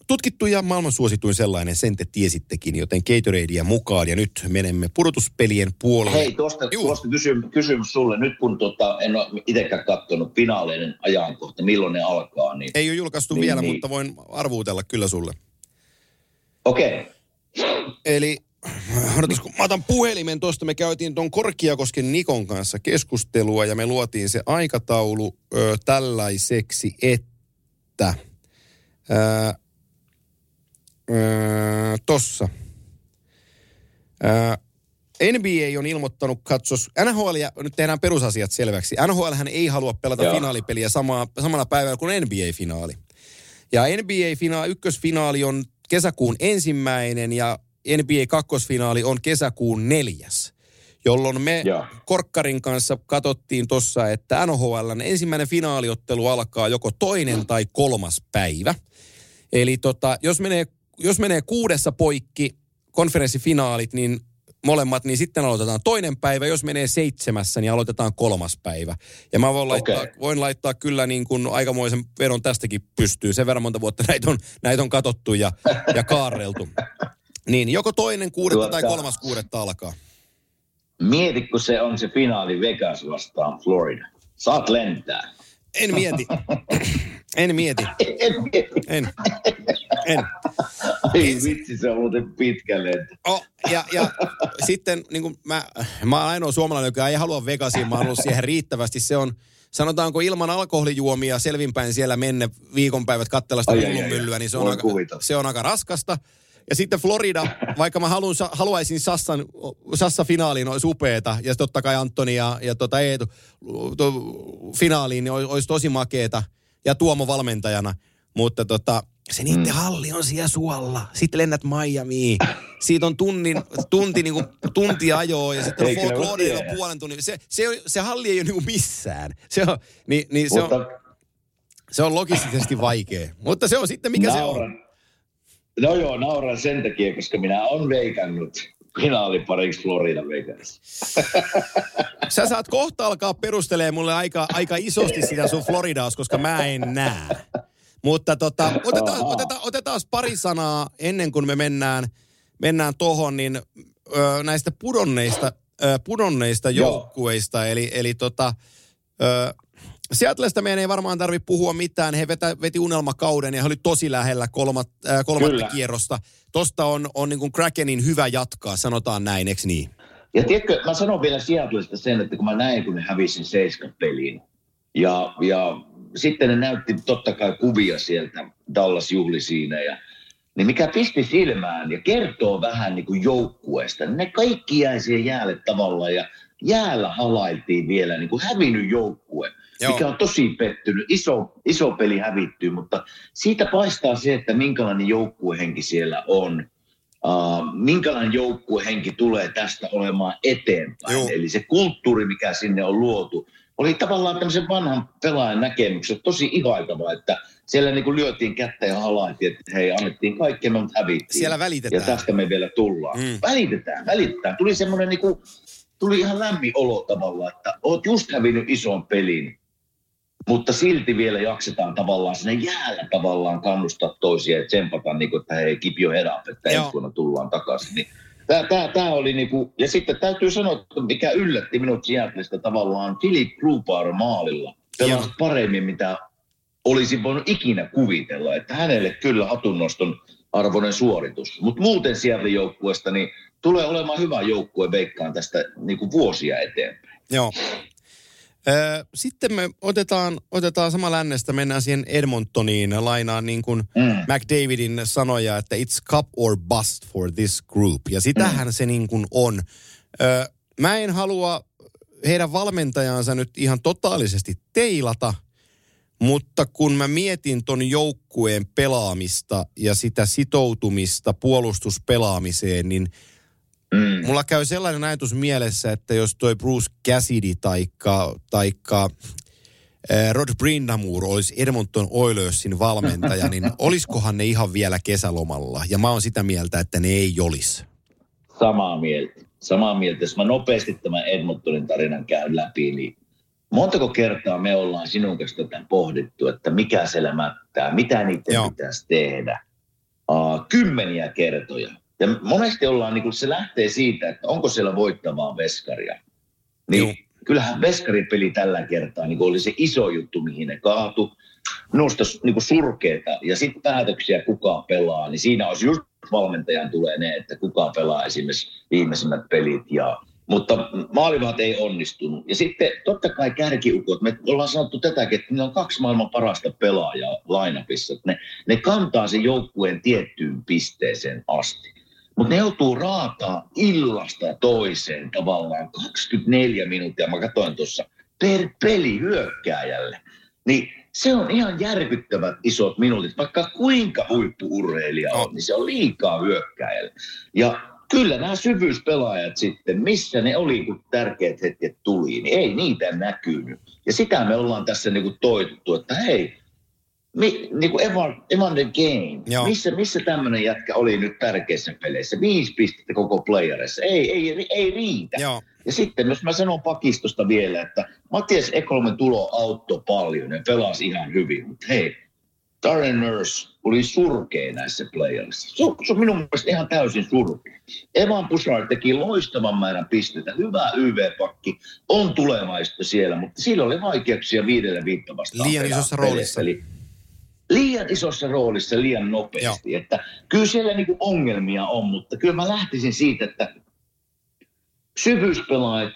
tutkittu ja maailman suosituin sellainen, sen te tiesittekin, joten Gatoradea mukaan ja nyt menemme pudotuspelien puolelle. Hei, tuosta, Juu. tuosta kysymys, kysymys sulle. Nyt kun tota, en ole itsekään katsonut finaaleiden ajankohta, milloin ne alkaa, niin Ei ole julkaistu Niin, vielä, niin. mutta voin arvuutella kyllä sulle. okei. Eli odotas, kun mä otan puhelimen tuosta, me käytiin tuon Korkiakosken Nikon kanssa keskustelua ja me luotiin se aikataulu ö, tällaiseksi, että ö, ö, tossa. Ö, NBA on ilmoittanut, katsos, NHL, ja nyt tehdään perusasiat selväksi. NHL hän ei halua pelata Joo. finaalipeliä samaa, samana päivällä kuin NBA-finaali. Ja NBA-finaali, ykkösfinaali on kesäkuun ensimmäinen ja NBA kakkosfinaali on kesäkuun neljäs. Jolloin me Joo. Korkkarin kanssa katsottiin tuossa, että NHLn ensimmäinen finaaliottelu alkaa joko toinen tai kolmas päivä. Eli tota, jos, menee, jos menee kuudessa poikki konferenssifinaalit, niin molemmat, niin sitten aloitetaan toinen päivä. Jos menee seitsemässä, niin aloitetaan kolmas päivä. Ja mä voin laittaa, Okei. voin laittaa kyllä niin kuin aikamoisen veron tästäkin pystyy. Sen verran monta vuotta näitä on, näitä on katsottu ja, ja kaarreltu. Niin, joko toinen kuudetta tai Tuota- kolmas kuudetta alkaa. Mieti, kun se on se finaali Vegas vastaan Florida. Saat lentää. En mieti. en mieti. En mieti. En. En. Ai vitsi, se on muuten pitkä lento. Oh, ja, ja sitten niin kuin mä, mä oon ainoa suomalainen, joka ei halua Vegasiin. Mä oon ollut siihen riittävästi. Se on, sanotaanko ilman alkoholijuomia selvinpäin siellä menne viikonpäivät katsella sitä hullunmyllyä, niin se on, aika, se on aika raskasta. Ja sitten Florida, vaikka mä haluan, haluaisin Sassan, Sassa-finaaliin, olisi upeeta. Ja sitten totta kai Antoni ja, ja tota Eetu to, finaaliin, niin olisi, tosi makeeta. Ja Tuomo valmentajana. Mutta tota, se niiden mm. halli on siellä suolla. Sitten lennät Miamiin. Siitä on tunnin, tunti, niin kuin, tunti ajoa ja sitten on Fort Lauderdale puolen tunnin. Se, se, on- se halli ei ole niin kuin missään. Se on, niin, niin se, Mutta on, se on logistisesti vaikea. Mutta se on sitten mikä se on. No joo, nauran sen takia, koska minä olen veikannut finaalipariksi Florida Vegas. Sä saat kohta alkaa perustelee mulle aika, aika isosti sitä sun Floridaas, koska mä en näe. Mutta tota, otetaan, otetaan, otetaan pari sanaa ennen kuin me mennään, mennään tohon, niin ö, näistä pudonneista, ö, pudonneista joukkueista. Eli, eli tota, ö, Seattlesta meidän ei varmaan tarvitse puhua mitään. He vetä, veti unelmakauden ja he oli tosi lähellä kolmat, äh, kolmatta Kyllä. kierrosta. Tosta on, on niin kuin Krakenin hyvä jatkaa, sanotaan näin, eikö niin? Ja tiedätkö, mä sanon vielä Seattleista sen, että kun mä näin, kun ne hävisin seiskan peliin, ja, ja sitten ne näytti totta kai kuvia sieltä, Dallas juhli siinä, ja, niin mikä pisti silmään ja kertoo vähän niin kuin joukkueesta, niin ne kaikki jäi siihen jäälle tavallaan, ja jäällä halailtiin vielä niin kuin hävinnyt joukkue, Joo. mikä on tosi pettynyt. Iso, iso peli hävittyy, mutta siitä paistaa se, että minkälainen joukkuehenki siellä on. Uh, minkälainen joukkuehenki tulee tästä olemaan eteenpäin. Joo. Eli se kulttuuri, mikä sinne on luotu, oli tavallaan tämmöisen vanhan pelaajan näkemyksen tosi ihailtava, että siellä niin kuin lyötiin kättä ja halailtiin, että hei, annettiin kaikkea, me hävittiin. Siellä välitetään. Ja tästä me vielä tullaan. Mm. Välitetään, välitetään. Tuli semmoinen niin kuin, tuli ihan lämmin olo tavallaan, että oot just hävinnyt ison pelin, mutta silti vielä jaksetaan tavallaan sinne jäällä tavallaan kannustaa toisia ja tsempata, niin kuin, että hei, keep your head up, että ensi vuonna tullaan takaisin. Niin Tämä, tämä, tämä oli niinku, ja sitten täytyy sanoa, että mikä yllätti minut Seattleista tavallaan Philip Grubauer maalilla. Pelasi paremmin, mitä olisin voinut ikinä kuvitella. Että hänelle kyllä hatunnoston arvoinen suoritus. Mutta muuten Seattle joukkueesta niin tulee olemaan hyvä joukkue veikkaan tästä niinku vuosia eteenpäin. Joo. Sitten me otetaan, otetaan sama lännestä, mennään siihen Edmontoniin, lainaan niin kuin Mm. McDavidin sanoja, että it's cup or bust for this group. Ja sitähän se niin kuin on. Mä en halua heidän valmentajansa nyt ihan totaalisesti teilata, mutta kun mä mietin ton joukkueen pelaamista ja sitä sitoutumista puolustuspelaamiseen, niin Mm. mulla käy sellainen ajatus mielessä, että jos toi Bruce Cassidy taikka, taikka äh, Rod Brindamur olisi Edmonton Oilersin valmentaja, niin oliskohan ne ihan vielä kesälomalla? Ja mä oon sitä mieltä, että ne ei olisi. Samaa mieltä. Samaa mieltä. Jos mä nopeasti tämän Edmontonin tarinan käyn läpi, niin montako kertaa me ollaan sinun kanssa tätä pohdittu, että mikä siellä mättää, mitä niiden. Joo. pitäisi tehdä. Uh, kymmeniä kertoja. Ja monesti ollaan, niin kun se lähtee siitä, että onko siellä voittavaa veskaria. Niin Joo. kyllähän veskaripeli tällä kertaa niin oli se iso juttu, mihin ne kaatu. Minusta niin surkeeta. Ja sitten päätöksiä, kuka pelaa, niin siinä olisi just valmentajan tulee ne, että kuka pelaa esimerkiksi viimeisimmät pelit. Ja, mutta maalivaat ei onnistunut. Ja sitten totta kai kärkiukot, me ollaan sanottu tätäkin, että ne on kaksi maailman parasta pelaajaa lainapissa. Ne, ne kantaa sen joukkueen tiettyyn pisteeseen asti. Mutta ne joutuu raataa illasta toiseen tavallaan 24 minuuttia, mä katsoin tuossa, per peli hyökkääjälle. Niin se on ihan järkyttävät isot minuutit, vaikka kuinka huippuurheilija on, niin se on liikaa hyökkääjälle. Ja kyllä nämä syvyyspelaajat sitten, missä ne oli, kun tärkeät hetket tuli, niin ei niitä näkynyt. Ja sitä me ollaan tässä niinku toituttu, että hei, mi, niin kuin Evan, Evan the Game, Joo. missä, missä tämmöinen jätkä oli nyt tärkeissä peleissä? Viisi pistettä koko playerissa. Ei, ei, ei riitä. Joo. Ja sitten, jos mä sanon pakistosta vielä, että Matias Ekholmen tulo auttoi paljon ja pelasi ihan hyvin, mutta hei, Darren Nurse oli surkea näissä playerissa. Se on, se on minun mielestä ihan täysin surkea. Evan Pusar teki loistavan määrän pisteitä. Hyvä YV-pakki, on tulevaisuutta siellä, mutta sillä oli vaikeuksia viidelle viittä vastaan. Liian isossa roolissa. Eli liian isossa roolissa liian nopeasti. Että kyllä siellä niinku ongelmia on, mutta kyllä mä lähtisin siitä, että syvyyspelaajat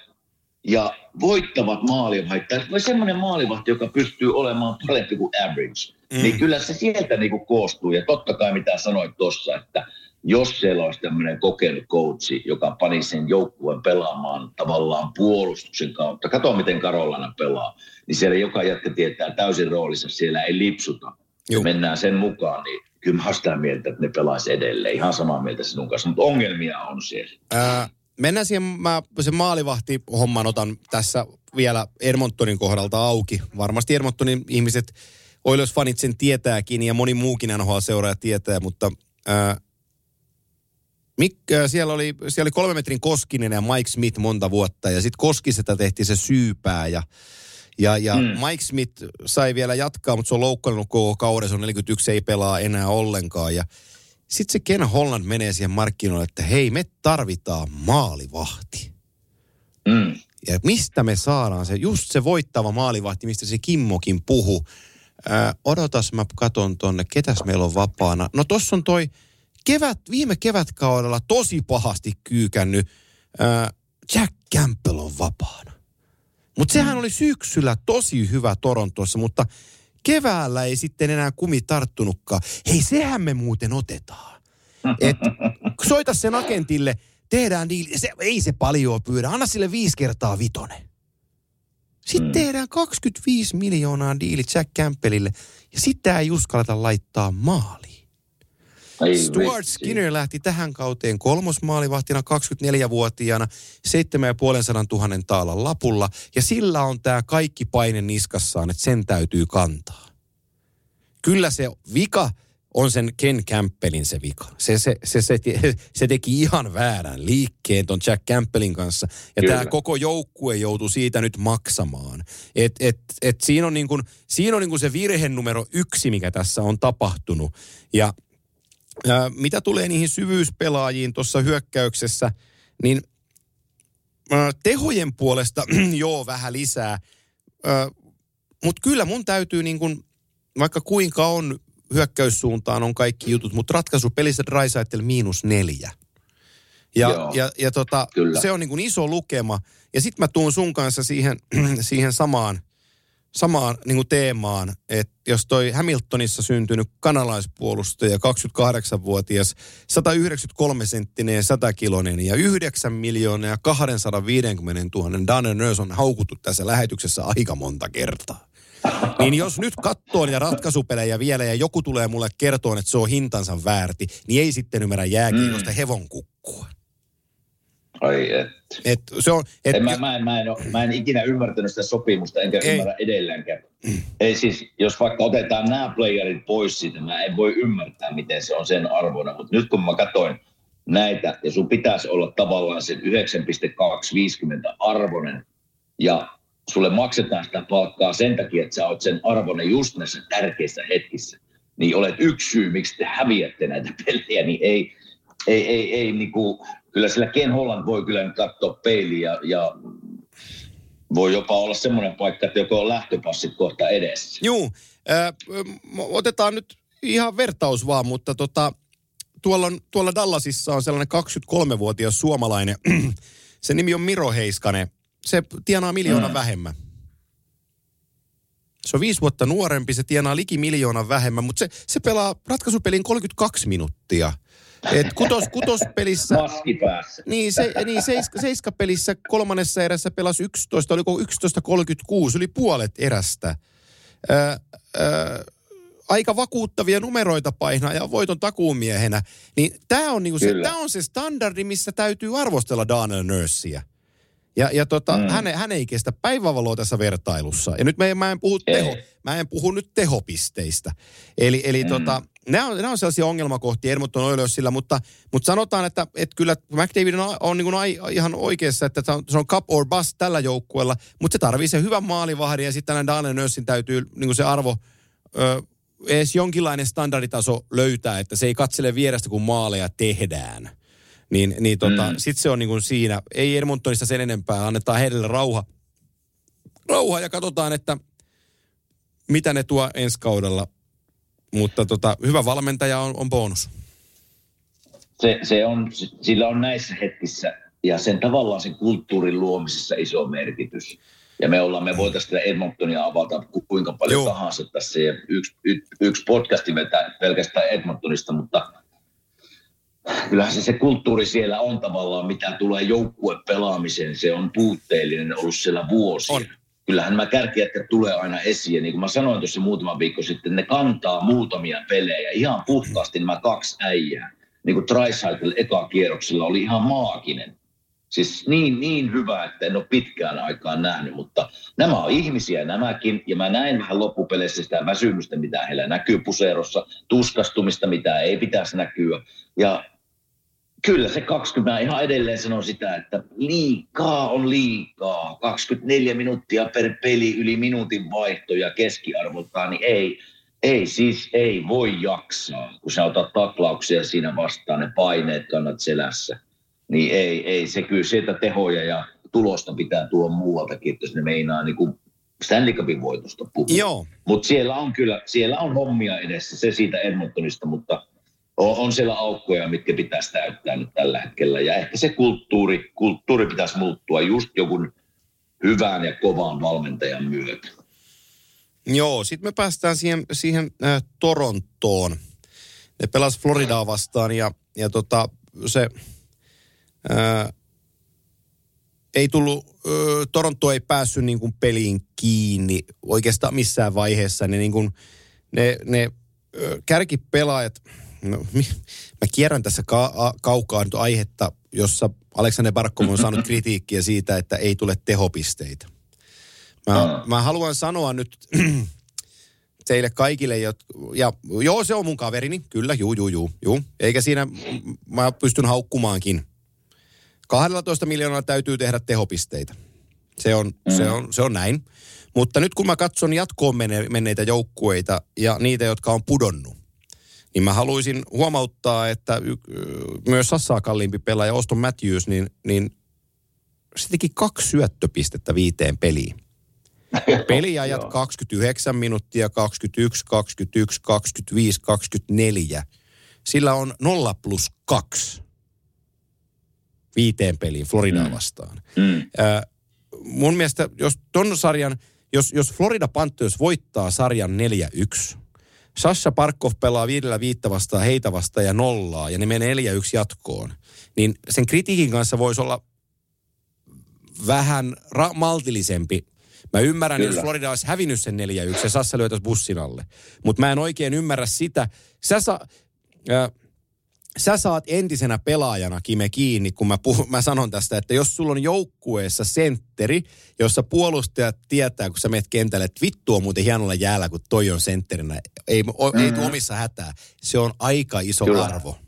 ja voittavat maalivahit, tai semmoinen maalivahti, joka pystyy olemaan parempi kuin average, mm. niin kyllä se sieltä niinku koostuu. Ja totta kai mitä sanoit tuossa, että jos siellä olisi tämmöinen kokenut coachi, joka pani sen joukkueen pelaamaan tavallaan puolustuksen kautta, kato miten Karolana pelaa, niin siellä joka jätkä tietää täysin roolissa, siellä ei lipsuta. Ja mennään sen mukaan, niin kyllä mä sitä mieltä, että ne pelaisi edelleen. Ihan samaa mieltä sinun kanssa, mutta ongelmia on siellä. Ää, mennään siihen, mä sen maalivahti-homman otan tässä vielä Edmontonin kohdalta auki. Varmasti Edmontonin ihmiset, Oilers-fanit sen tietääkin ja moni muukin NHL-seuraaja tietää, mutta ää, Mik, siellä, oli, siellä oli kolme metrin Koskinen ja Mike Smith monta vuotta ja sitten Koskiselta tehtiin se syypää ja ja, ja mm. Mike Smith sai vielä jatkaa, mutta se on loukkaantunut koko kauden, se on 41, ei pelaa enää ollenkaan. Ja sitten se Ken Holland menee siihen markkinoille, että hei, me tarvitaan maalivahti. Mm. Ja mistä me saadaan se, just se voittava maalivahti, mistä se Kimmokin puhu. Ää, odotas, mä katon tonne, ketäs meillä on vapaana. No tossa on toi kevät, viime kevätkaudella tosi pahasti kyykännyt ää, Jack Campbell on vapaana. Mutta sehän oli syksyllä tosi hyvä Torontossa, mutta keväällä ei sitten enää kumi tarttunutkaan. Hei, sehän me muuten otetaan. Et soita sen agentille, tehdään diili. Se, ei se paljon pyydä, anna sille viisi kertaa vitonen. Sitten mm. tehdään 25 miljoonaa diili Jack Campbellille ja sitä ei uskalleta laittaa maaliin. Ai Stuart vitsi. Skinner lähti tähän kauteen kolmosmaalivahtina 24-vuotiaana 7,5 tuhannen taalan lapulla. Ja sillä on tämä kaikki paine niskassaan, että sen täytyy kantaa. Kyllä se vika on sen Ken Campbellin se vika. Se, se, se, se, se teki ihan väärän liikkeen ton Jack Campbellin kanssa. Ja tämä koko joukkue joutui siitä nyt maksamaan. Et, et, et siinä on, niin kun, siinä on niin kun se virhe numero yksi, mikä tässä on tapahtunut. Ja Ää, mitä tulee niihin syvyyspelaajiin tuossa hyökkäyksessä, niin ää, tehojen puolesta joo vähän lisää. Mutta kyllä mun täytyy niin kun, vaikka kuinka on hyökkäyssuuntaan on kaikki jutut, mutta ratkaisupelissä Draisaitel miinus neljä. Ja, Joo, ja, ja tota, kyllä. se on niin kuin iso lukema. Ja sitten mä tuun sun kanssa siihen, siihen samaan, samaan niin kuin teemaan, että jos toi Hamiltonissa syntynyt kanalaispuolustaja, 28-vuotias, 193-senttinen ja 100-kilonen ja 9 miljoonaa ja 250 000 Danner Nurse on haukuttu tässä lähetyksessä aika monta kertaa. Niin jos nyt katsoo niitä ratkaisupelejä vielä ja joku tulee mulle kertoon, että se on hintansa väärti, niin ei sitten ymmärrä jääkiekosta mm. hevon kukkua. Ai et. Et se on, et, En, mä, mä, en, mä, en, ole- mä en ikinä ymmärtänyt sitä sopimusta, enkä Ei. ei. ymmärrä edelleenkään. Ei siis, jos vaikka otetaan nämä playerit pois siitä, mä en voi ymmärtää, miten se on sen arvona. Mutta nyt kun mä katsoin näitä, ja sun pitäisi olla tavallaan sen 9,250 arvonen, ja sulle maksetaan sitä palkkaa sen takia, että sä oot sen arvonen just näissä tärkeissä hetkissä, niin olet yksi syy, miksi te häviätte näitä pelejä, niin ei, ei, ei, ei niin kuin, kyllä sillä Ken Holland voi kyllä nyt katsoa peiliin ja, ja voi jopa olla semmoinen paikka, että joko on lähtöpassit kohta edessä. Juu, äh, otetaan nyt ihan vertaus vaan, mutta tota, tuolla, on, tuolla Dallasissa on sellainen 23-vuotias suomalainen. se nimi on Miro Heiskanen. Se tienaa miljoona mm. vähemmän. Se on viisi vuotta nuorempi, se tienaa liki miljoonan vähemmän, mutta se, se pelaa ratkaisupelin 32 minuuttia. Et kutos, kutospelissä, Maski päässä. niin, se, niin seiska, seiskapelissä kolmannessa erässä pelasi 11, oliko 11.36, yli puolet erästä. Ö, ö, aika vakuuttavia numeroita painaa ja voiton takuumiehenä. Niin tämä on, niinku se, tää on se standardi, missä täytyy arvostella Daniel Nursia. Ja, ja tota, mm. hän, hän ei kestä päivävaloa tässä vertailussa. Ja nyt mä, en- mä en puhu teho, mä en puhu nyt tehopisteistä. Eli, eli mm. tota, nämä on, nämä on sellaisia ongelmakohtia Edmonton Oilersilla, mutta, mutta sanotaan, että, että kyllä McDavid on, on niin kuin ai, ihan oikeassa, että se on, cup or bust tällä joukkueella, mutta se tarvii se hyvän maalivahdin ja sitten tällainen Daniel Nursin täytyy niin kuin se arvo, ö, edes jonkinlainen standarditaso löytää, että se ei katsele vierestä, kun maaleja tehdään. Niin, niin tota, mm. sitten se on niin kuin siinä, ei Edmontonista sen enempää, annetaan heille rauha. Rauha ja katsotaan, että mitä ne tuo ensi kaudella. Mutta tota, hyvä valmentaja on, on bonus. Se, se on, sillä on näissä hetkissä ja sen tavallaan sen kulttuurin luomisessa iso merkitys. Ja me ollaan, me voitaisiin tätä Edmontonia avata ku- kuinka paljon Joo. Joo. tahansa tässä. Ja yksi, y, yksi podcasti vetää pelkästään Edmontonista, mutta kyllähän se, se kulttuuri siellä on tavallaan, mitä tulee joukkuepelaamiseen. Se on puutteellinen ollut siellä vuosia. On. Kyllähän nämä kärkijätkät tulee aina esiin. Ja Niin kuin mä sanoin tuossa muutama viikko sitten, ne kantaa muutamia pelejä. Ihan puhtaasti nämä kaksi äijää. Niin kuin Tricycle eka kierroksella oli ihan maaginen. Siis niin, niin hyvä, että en ole pitkään aikaan nähnyt, mutta nämä on ihmisiä nämäkin, ja mä näin vähän loppupeleissä sitä väsymystä, mitä heillä näkyy puserossa, tuskastumista, mitä ei pitäisi näkyä. Ja kyllä se 20, mä ihan edelleen sanon sitä, että liikaa on liikaa. 24 minuuttia per peli, yli minuutin vaihtoja keskiarvoltaan, niin ei, ei siis ei voi jaksaa, kun sä otat taklauksia siinä vastaan, ne paineet kannat selässä niin ei, ei se kyllä sieltä tehoja ja tulosta pitää tuoda muualtakin, että jos ne meinaa niin kuin Stanley Cupin voitosta puhua. Joo. Mutta siellä on kyllä, siellä on hommia edessä, se siitä Edmontonista, mutta on, on siellä aukkoja, mitkä pitäisi täyttää nyt tällä hetkellä. Ja ehkä se kulttuuri, kulttuuri pitäisi muuttua just jonkun hyvän ja kovan valmentajan myötä. Joo, sitten me päästään siihen, siihen äh, Torontoon. Ne pelas Floridaa vastaan ja, ja tota, se äh, ei tullut, äh, Toronto ei päässyt niin kuin peliin kiinni oikeastaan missään vaiheessa. Ne, niin kuin, ne, ne äh, kärkipelaajat, no, mä kierrän tässä ka- a- kaukaa nyt aihetta, jossa Aleksander Barkov on saanut kritiikkiä siitä, että ei tule tehopisteitä. Mä, mä haluan sanoa nyt teille kaikille, jot, ja joo, se on mun kaverini, kyllä, juu, juu, juu, juu. Eikä siinä, mä pystyn haukkumaankin. 12 miljoonaa täytyy tehdä tehopisteitä. Se on, mm. se on, se on näin. Mutta nyt kun mä katson jatkoon menneitä joukkueita ja niitä, jotka on pudonnut, niin mä haluaisin huomauttaa, että y, myös Sassaa kalliimpi pelaaja Oston Matthews, niin, niin se teki kaksi syöttöpistettä viiteen peliin. Peliajat Joo. 29 minuuttia, 21, 21, 25, 24. Sillä on 0 plus 2 viiteen peliin Floridaa vastaan. Mm. Ö, mun mielestä, jos ton sarjan, jos, jos Florida Panthers voittaa sarjan 4-1, Sasha Parkov pelaa viidellä viittä vastaan, heitä vastaan ja nollaa, ja ne menee 4-1 jatkoon, niin sen kritiikin kanssa voisi olla vähän ra- maltillisempi. Mä ymmärrän, Kyllä. Kyllä. jos Florida olisi hävinnyt sen 4-1 ja Sassa löytäisi bussin alle. Mutta mä en oikein ymmärrä sitä. Sä, sa, äh, sä saat entisenä pelaajana Kime kiinni, kun mä, puhun, mä sanon tästä, että jos sulla on joukkueessa sentteri, jossa puolustajat tietää, kun sä menet kentälle, että vittu on muuten hienolla jäällä, kun toi on sentterinä. Ei, o, mm-hmm. ei tuu omissa hätää. Se on aika iso Kyllä. arvo.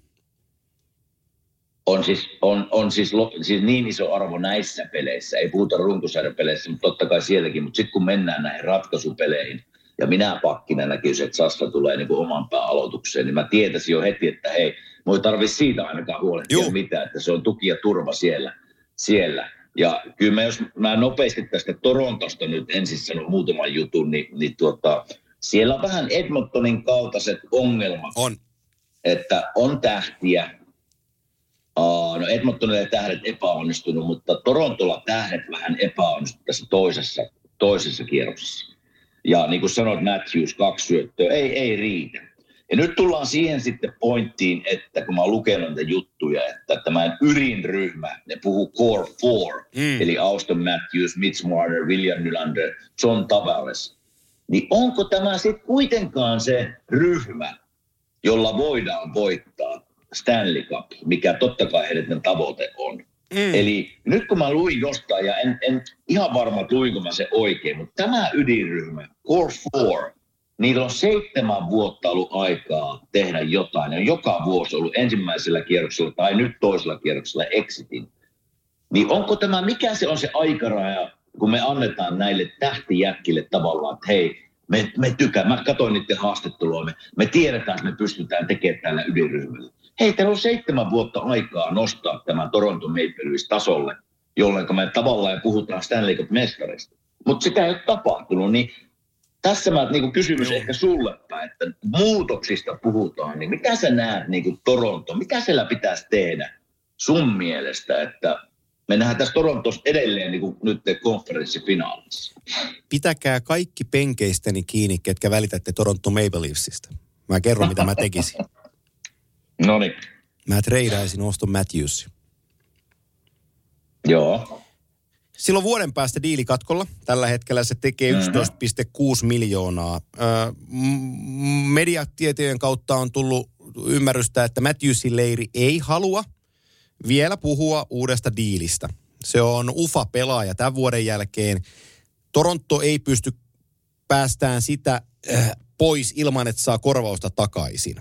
on siis, on, on siis, lo, siis niin iso arvo näissä peleissä, ei puhuta runkosarjapeleissä, mutta totta kai sielläkin, mutta sitten kun mennään näihin ratkaisupeleihin, ja minä pakkina näkisin, että Sassa tulee niin kuin oman pään aloitukseen, niin mä tietäisin jo heti, että hei, moi tarvi siitä ainakaan huolehtia Juu. mitään, että se on tuki ja turva siellä. siellä. Ja kyllä mä, jos mä nopeasti tästä Torontosta nyt ensin sanon muutaman jutun, niin, niin tuota, siellä on vähän Edmontonin kaltaiset ongelmat On. että on tähtiä. Uh, no Edmontonille tähdet epäonnistunut, mutta Torontolla tähdet vähän epäonnistunut tässä toisessa, toisessa kierroksessa. Ja niin kuin sanoit, Matthews kaksi syöttöä, ei, ei riitä. Ja nyt tullaan siihen sitten pointtiin, että kun mä oon lukenut näitä juttuja, että tämä ydinryhmä, ne puhuu Core Four, mm. eli Austin Matthews, Mitch Marner, William Nylander, John Tavares. Niin onko tämä sitten kuitenkaan se ryhmä, jolla voidaan voittaa Stanley Cup, mikä totta kai heidän tavoite on. Mm. Eli nyt kun mä luin jostain, ja en, en ihan varma luinko mä se oikein, mutta tämä ydinryhmä, Core 4, niillä on seitsemän vuotta ollut aikaa tehdä jotain. On joka vuosi ollut ensimmäisellä kierroksella tai nyt toisella kierroksella exitin. Niin onko tämä, mikä se on se aikaraja, kun me annetaan näille tähtijätkille tavallaan, että hei, me, me tykää, mä katsoin niiden haastattelua, me, me tiedetään, että me pystytään tekemään tällä ydinryhmällä. Hei, teillä on seitsemän vuotta aikaa nostaa tämä Toronto Maple Leafs tasolle, jolloin me tavallaan puhutaan Stanley Cup-mestarista. Mutta sitä ei ole tapahtunut, niin tässä mä niin kysymys Joo. ehkä sulle että muutoksista puhutaan, niin mitä sä näet niin Toronto, mitä siellä pitäisi tehdä sun mielestä, että me nähdään tässä Torontossa edelleen niin kuin nyt konferenssifinaalissa. Pitäkää kaikki penkeistäni kiinni, ketkä välitätte Toronto Maple Leafsista. Mä kerron, mitä mä tekisin. no niin. Mä treidaisin Auston Matthews. Joo. Silloin vuoden päästä diilikatkolla. Tällä hetkellä se tekee 11,6 mm-hmm. miljoonaa. mediatietojen kautta on tullut ymmärrystä, että Matthewsin leiri ei halua vielä puhua uudesta diilistä. Se on ufa-pelaaja tämän vuoden jälkeen. Toronto ei pysty päästään sitä äh, pois ilman, että saa korvausta takaisin.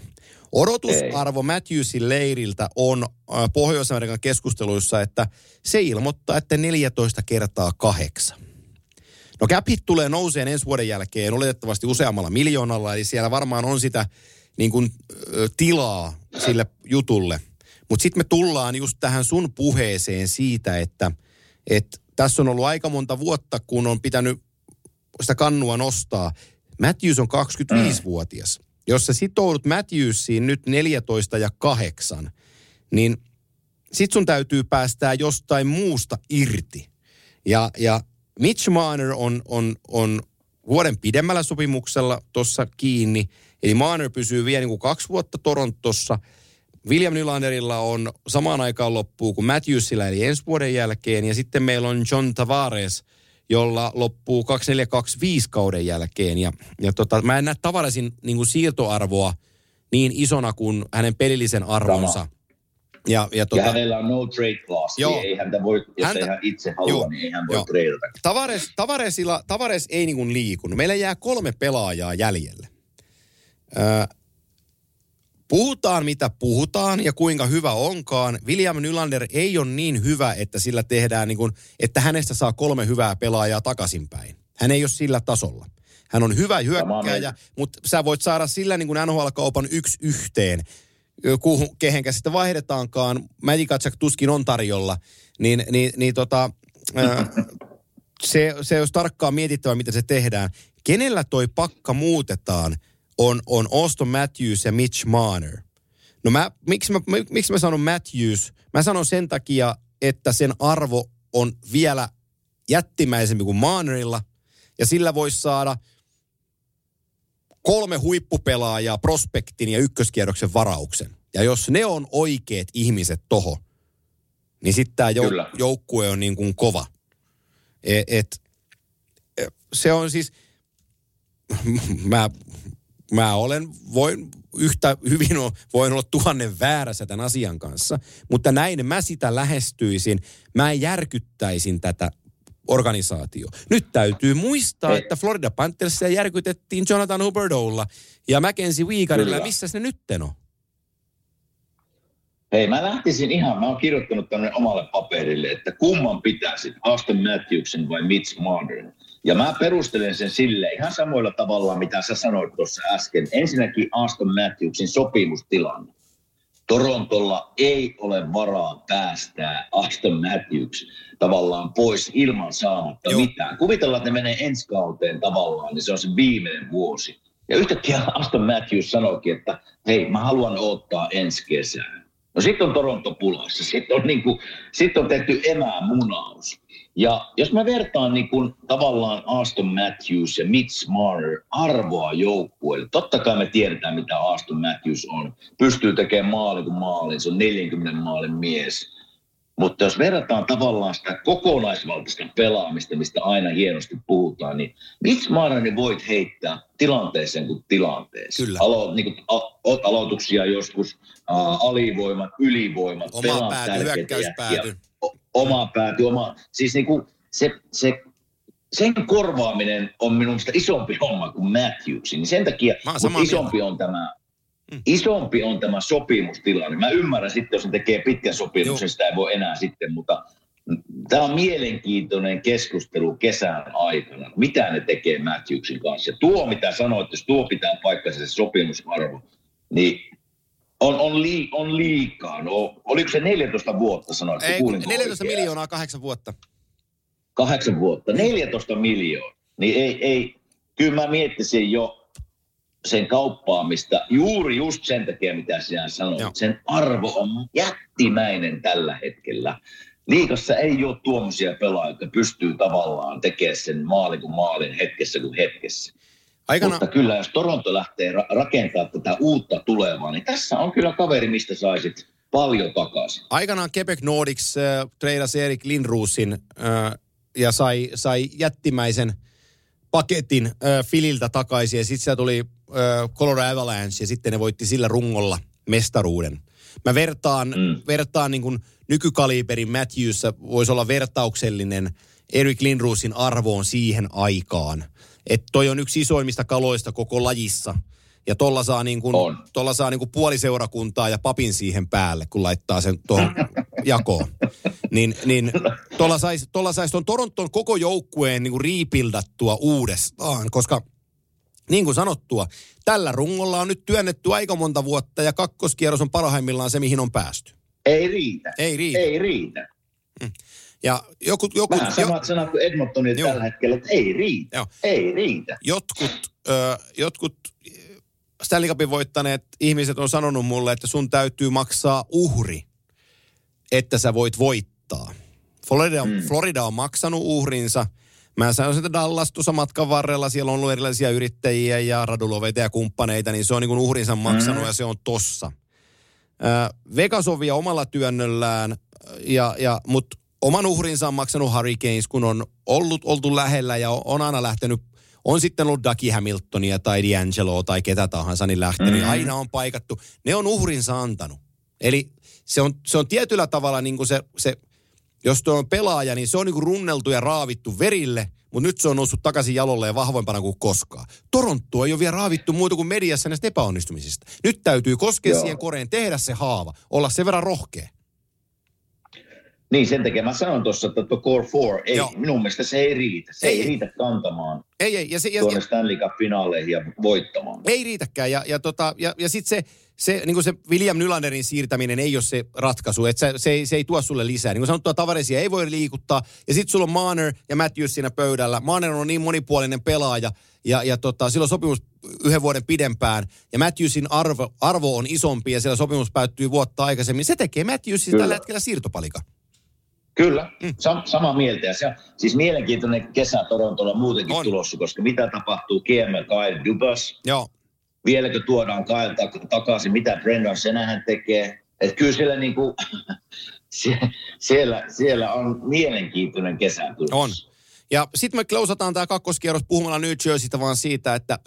Odotusarvo Ei. Matthewsin leiriltä on äh, Pohjois-Amerikan keskusteluissa, että se ilmoittaa, että 14 kertaa kahdeksan. No cap hit tulee nouseen ensi vuoden jälkeen oletettavasti useammalla miljoonalla, eli siellä varmaan on sitä niin kuin, tilaa sille jutulle. Mutta sitten me tullaan just tähän sun puheeseen siitä, että, että tässä on ollut aika monta vuotta, kun on pitänyt sitä kannua nostaa. Matthews on 25-vuotias. Mm. Jos sä sitoudut Matthewsiin nyt 14 ja 8, niin sit sun täytyy päästää jostain muusta irti. Ja, ja Mitch Marner on, on, on vuoden pidemmällä sopimuksella tuossa kiinni. Eli Marner pysyy vielä niin kuin kaksi vuotta Torontossa. William Nylanderilla on samaan aikaan loppuu kuin Matthewsilla eli ensi vuoden jälkeen. Ja sitten meillä on John Tavares – jolla loppuu 2425 kauden jälkeen. Ja, ja tota, mä en näe Tavaresin niin kuin siirtoarvoa niin isona kuin hänen pelillisen arvonsa. Sama. Ja, ja, tota, ja hänellä on no trade clause, joo, ei häntä voi, jos häntä, ei hän itse halua, joo, niin ei hän voi treidata. Tavares, Tavaresilla, Tavares ei niin liikunut. Meillä jää kolme pelaajaa jäljelle. Öö, Puhutaan mitä puhutaan ja kuinka hyvä onkaan. William Nylander ei ole niin hyvä, että sillä tehdään niin kuin, että hänestä saa kolme hyvää pelaajaa takaisinpäin. Hän ei ole sillä tasolla. Hän on hyvä hyökkääjä, mutta sä voit saada sillä niin kuin NHL-kaupan yksi yhteen, kuhun, kehenkä sitten vaihdetaankaan. Magic tuskin on tarjolla, niin, niin, niin tota, se, se olisi tarkkaan mietittävä, miten se tehdään. Kenellä toi pakka muutetaan – on, on Auston Matthews ja Mitch Marner. No mä, miksi mä, miksi mä sanon Matthews? Mä sanon sen takia, että sen arvo on vielä jättimäisempi kuin Marnerilla. Ja sillä voisi saada kolme huippupelaajaa prospektin ja ykköskierroksen varauksen. Ja jos ne on oikeat ihmiset toho, niin sitten tämä jouk- joukkue on niin kuin kova. Et, et, se on siis, mä mä olen, voin yhtä hyvin voin olla tuhannen väärässä tämän asian kanssa, mutta näin mä sitä lähestyisin. Mä järkyttäisin tätä organisaatio. Nyt täytyy muistaa, että Florida Panthersia järkytettiin Jonathan Huberdolla ja Mackenzie Weegarilla. Missä ne nytten on? Hei, mä lähtisin ihan, mä oon kirjoittanut tänne omalle paperille, että kumman pitäisi, Austin Matthewsin vai Mitch Marner. Ja mä perustelen sen sille ihan samoilla tavalla, mitä sä sanoit tuossa äsken. Ensinnäkin Aston Matthewsin sopimustilanne. Torontolla ei ole varaa päästää Aston Matthews tavallaan pois ilman saamatta Joo. mitään. Kuvitellaan, että ne menee ensi kauteen tavallaan, niin se on se viimeinen vuosi. Ja yhtäkkiä Aston Matthews sanoikin, että hei, mä haluan ottaa ensi kesään. No sitten on Toronto pulassa. Sitten on, niin kuin, sit on tehty emämunaus. Ja jos mä vertaan niin kuin, tavallaan Aston Matthews ja Mitch Marner arvoa joukkueelle, totta kai me tiedetään, mitä Aston Matthews on. Pystyy tekemään maali kuin maali, se on 40 maalin mies. Mutta jos verrataan tavallaan sitä kokonaisvaltaista pelaamista, mistä aina hienosti puhutaan, niin Mitch Marnerin voit heittää tilanteeseen kuin tilanteeseen. Kyllä. Alo, niin kuin, a, aloituksia joskus, a, alivoimat, ylivoimat, Oma pääty, hyökkäyspääty. oma pääty, oma, siis niin kuin se, se, sen korvaaminen on minun mielestä isompi homma kuin Matthewsin. Niin sen takia, isompi on tämä. Isompi on tämä sopimustilanne. Mä ymmärrän sitten, jos ne tekee pitkän sopimuksen, Joo. sitä ei voi enää sitten, mutta tämä on mielenkiintoinen keskustelu kesän aikana. Mitä ne tekee Matthewsin kanssa? Ja tuo, mitä sanoit, jos tuo pitää paikkansa se sopimusarvo, niin on, on, lii, on liikaa. No, oliko se 14 vuotta sanoit? Ei, Kuulinko 14 oikein? miljoonaa kahdeksan vuotta. kahdeksan vuotta, 14 miljoonaa, niin ei, ei, kyllä mä miettisin jo sen kauppaamista juuri just sen takia, mitä sinä sanoit. Joo. Sen arvo on jättimäinen tällä hetkellä. Liikassa ei ole tuommoisia pelaajia, jotka pystyy tavallaan tekemään sen maalin kuin maalin hetkessä kuin hetkessä. Aikana, Mutta kyllä, jos Toronto lähtee ra- rakentamaan tätä uutta tulevaa, niin tässä on kyllä kaveri, mistä saisit paljon takaisin. aikanaan Quebec Nordics äh, treidasi Erik Lindruusin äh, ja sai, sai jättimäisen paketin äh, Fililtä takaisin ja sitten tuli Colorado Avalanche ja sitten ne voitti sillä rungolla mestaruuden. Mä vertaan, mm. Vertaan niin kuin nykykaliberin Matthewssa voisi olla vertauksellinen Erik Lindruusin arvoon siihen aikaan. Että toi on yksi isoimmista kaloista koko lajissa. Ja tolla saa, niin kuin, tolla saa niin kuin puoli seurakuntaa ja papin siihen päälle, kun laittaa sen tuohon jakoon. Niin, niin tuolla saisi tolla sais tuon Toronton koko joukkueen niin kuin riipildattua uudestaan, koska niin kuin sanottua, tällä rungolla on nyt työnnetty aika monta vuotta ja kakkoskierros on parhaimmillaan se, mihin on päästy. Ei riitä. Ei riitä. Ei riitä. Ja joku, joku, Vähän samat sanat kuin Edmontonilla Joo. tällä hetkellä, että ei riitä. Joo. Ei riitä. jotkut, ö, jotkut Stanley Cupin voittaneet ihmiset on sanonut mulle, että sun täytyy maksaa uhri, että sä voit voittaa. Florida, mm. Florida on maksanut uhrinsa. Mä sanoisin, että Dallas tuossa matkan varrella, siellä on ollut erilaisia yrittäjiä ja raduloveita ja kumppaneita, niin se on niin kuin uhrinsa maksanut mm. ja se on tossa. Ö, Vegas on vielä omalla työnnöllään, ja, ja, mutta oman uhrinsa on maksanut Hurricanes, kun on ollut oltu lähellä ja on aina lähtenyt, on sitten ollut Ducky Hamiltonia tai D'Angelo tai ketä tahansa, niin lähtenyt. Mm. Aina on paikattu. Ne on uhrinsa antanut. Eli se on, se on tietyllä tavalla niin kuin se, se, jos tuo on pelaaja, niin se on niin kuin runneltu ja raavittu verille, mutta nyt se on noussut takaisin jalolle ja vahvoimpana kuin koskaan. Toronto ei ole vielä raavittu muuta kuin mediassa näistä epäonnistumisista. Nyt täytyy koskea Joo. siihen koreen, tehdä se haava, olla sen verran rohkea. Niin sen takia mä sanon tuossa, että tuo Core 4, ei, Joo. minun mielestä se ei riitä. Se Ei, ei, riitä kantamaan Ei, ei, ja, se, ja, tuonne Stanley Cup-finaaleihin ja voittamaan. ei riitäkään. Ja, ja, tota, ja, ja sitten se, se, niin se William Nylanderin siirtäminen ei ole se ratkaisu, että se, se, ei, se ei tuo sulle lisää. Niin kuin sanottua, tavareisia ei voi liikuttaa. Ja sitten sulla on Marner ja Matthews siinä pöydällä. Marner on niin monipuolinen pelaaja ja, ja tota, sillä on sopimus yhden vuoden pidempään. Ja Matthewsin arvo, arvo on isompi ja siellä sopimus päättyy vuotta aikaisemmin. Se tekee Matthewsin Kyllä. tällä hetkellä siirtopalika. Kyllä, Mm. Sam, samaa mieltä. Ja se on siis mielenkiintoinen kesä Torontolla muutenkin on. tulossa, koska mitä tapahtuu GM Kyle Dubas, Joo. Vieläkö tuodaan Kyle tak- takaisin, mitä Brendan Senähän tekee. Että kyllä siellä, niinku, sie- siellä, siellä on mielenkiintoinen kesä tulossa. On. Ja sitten me klausataan tämä kakkoskierros puhumalla New Jerseystä vaan siitä, että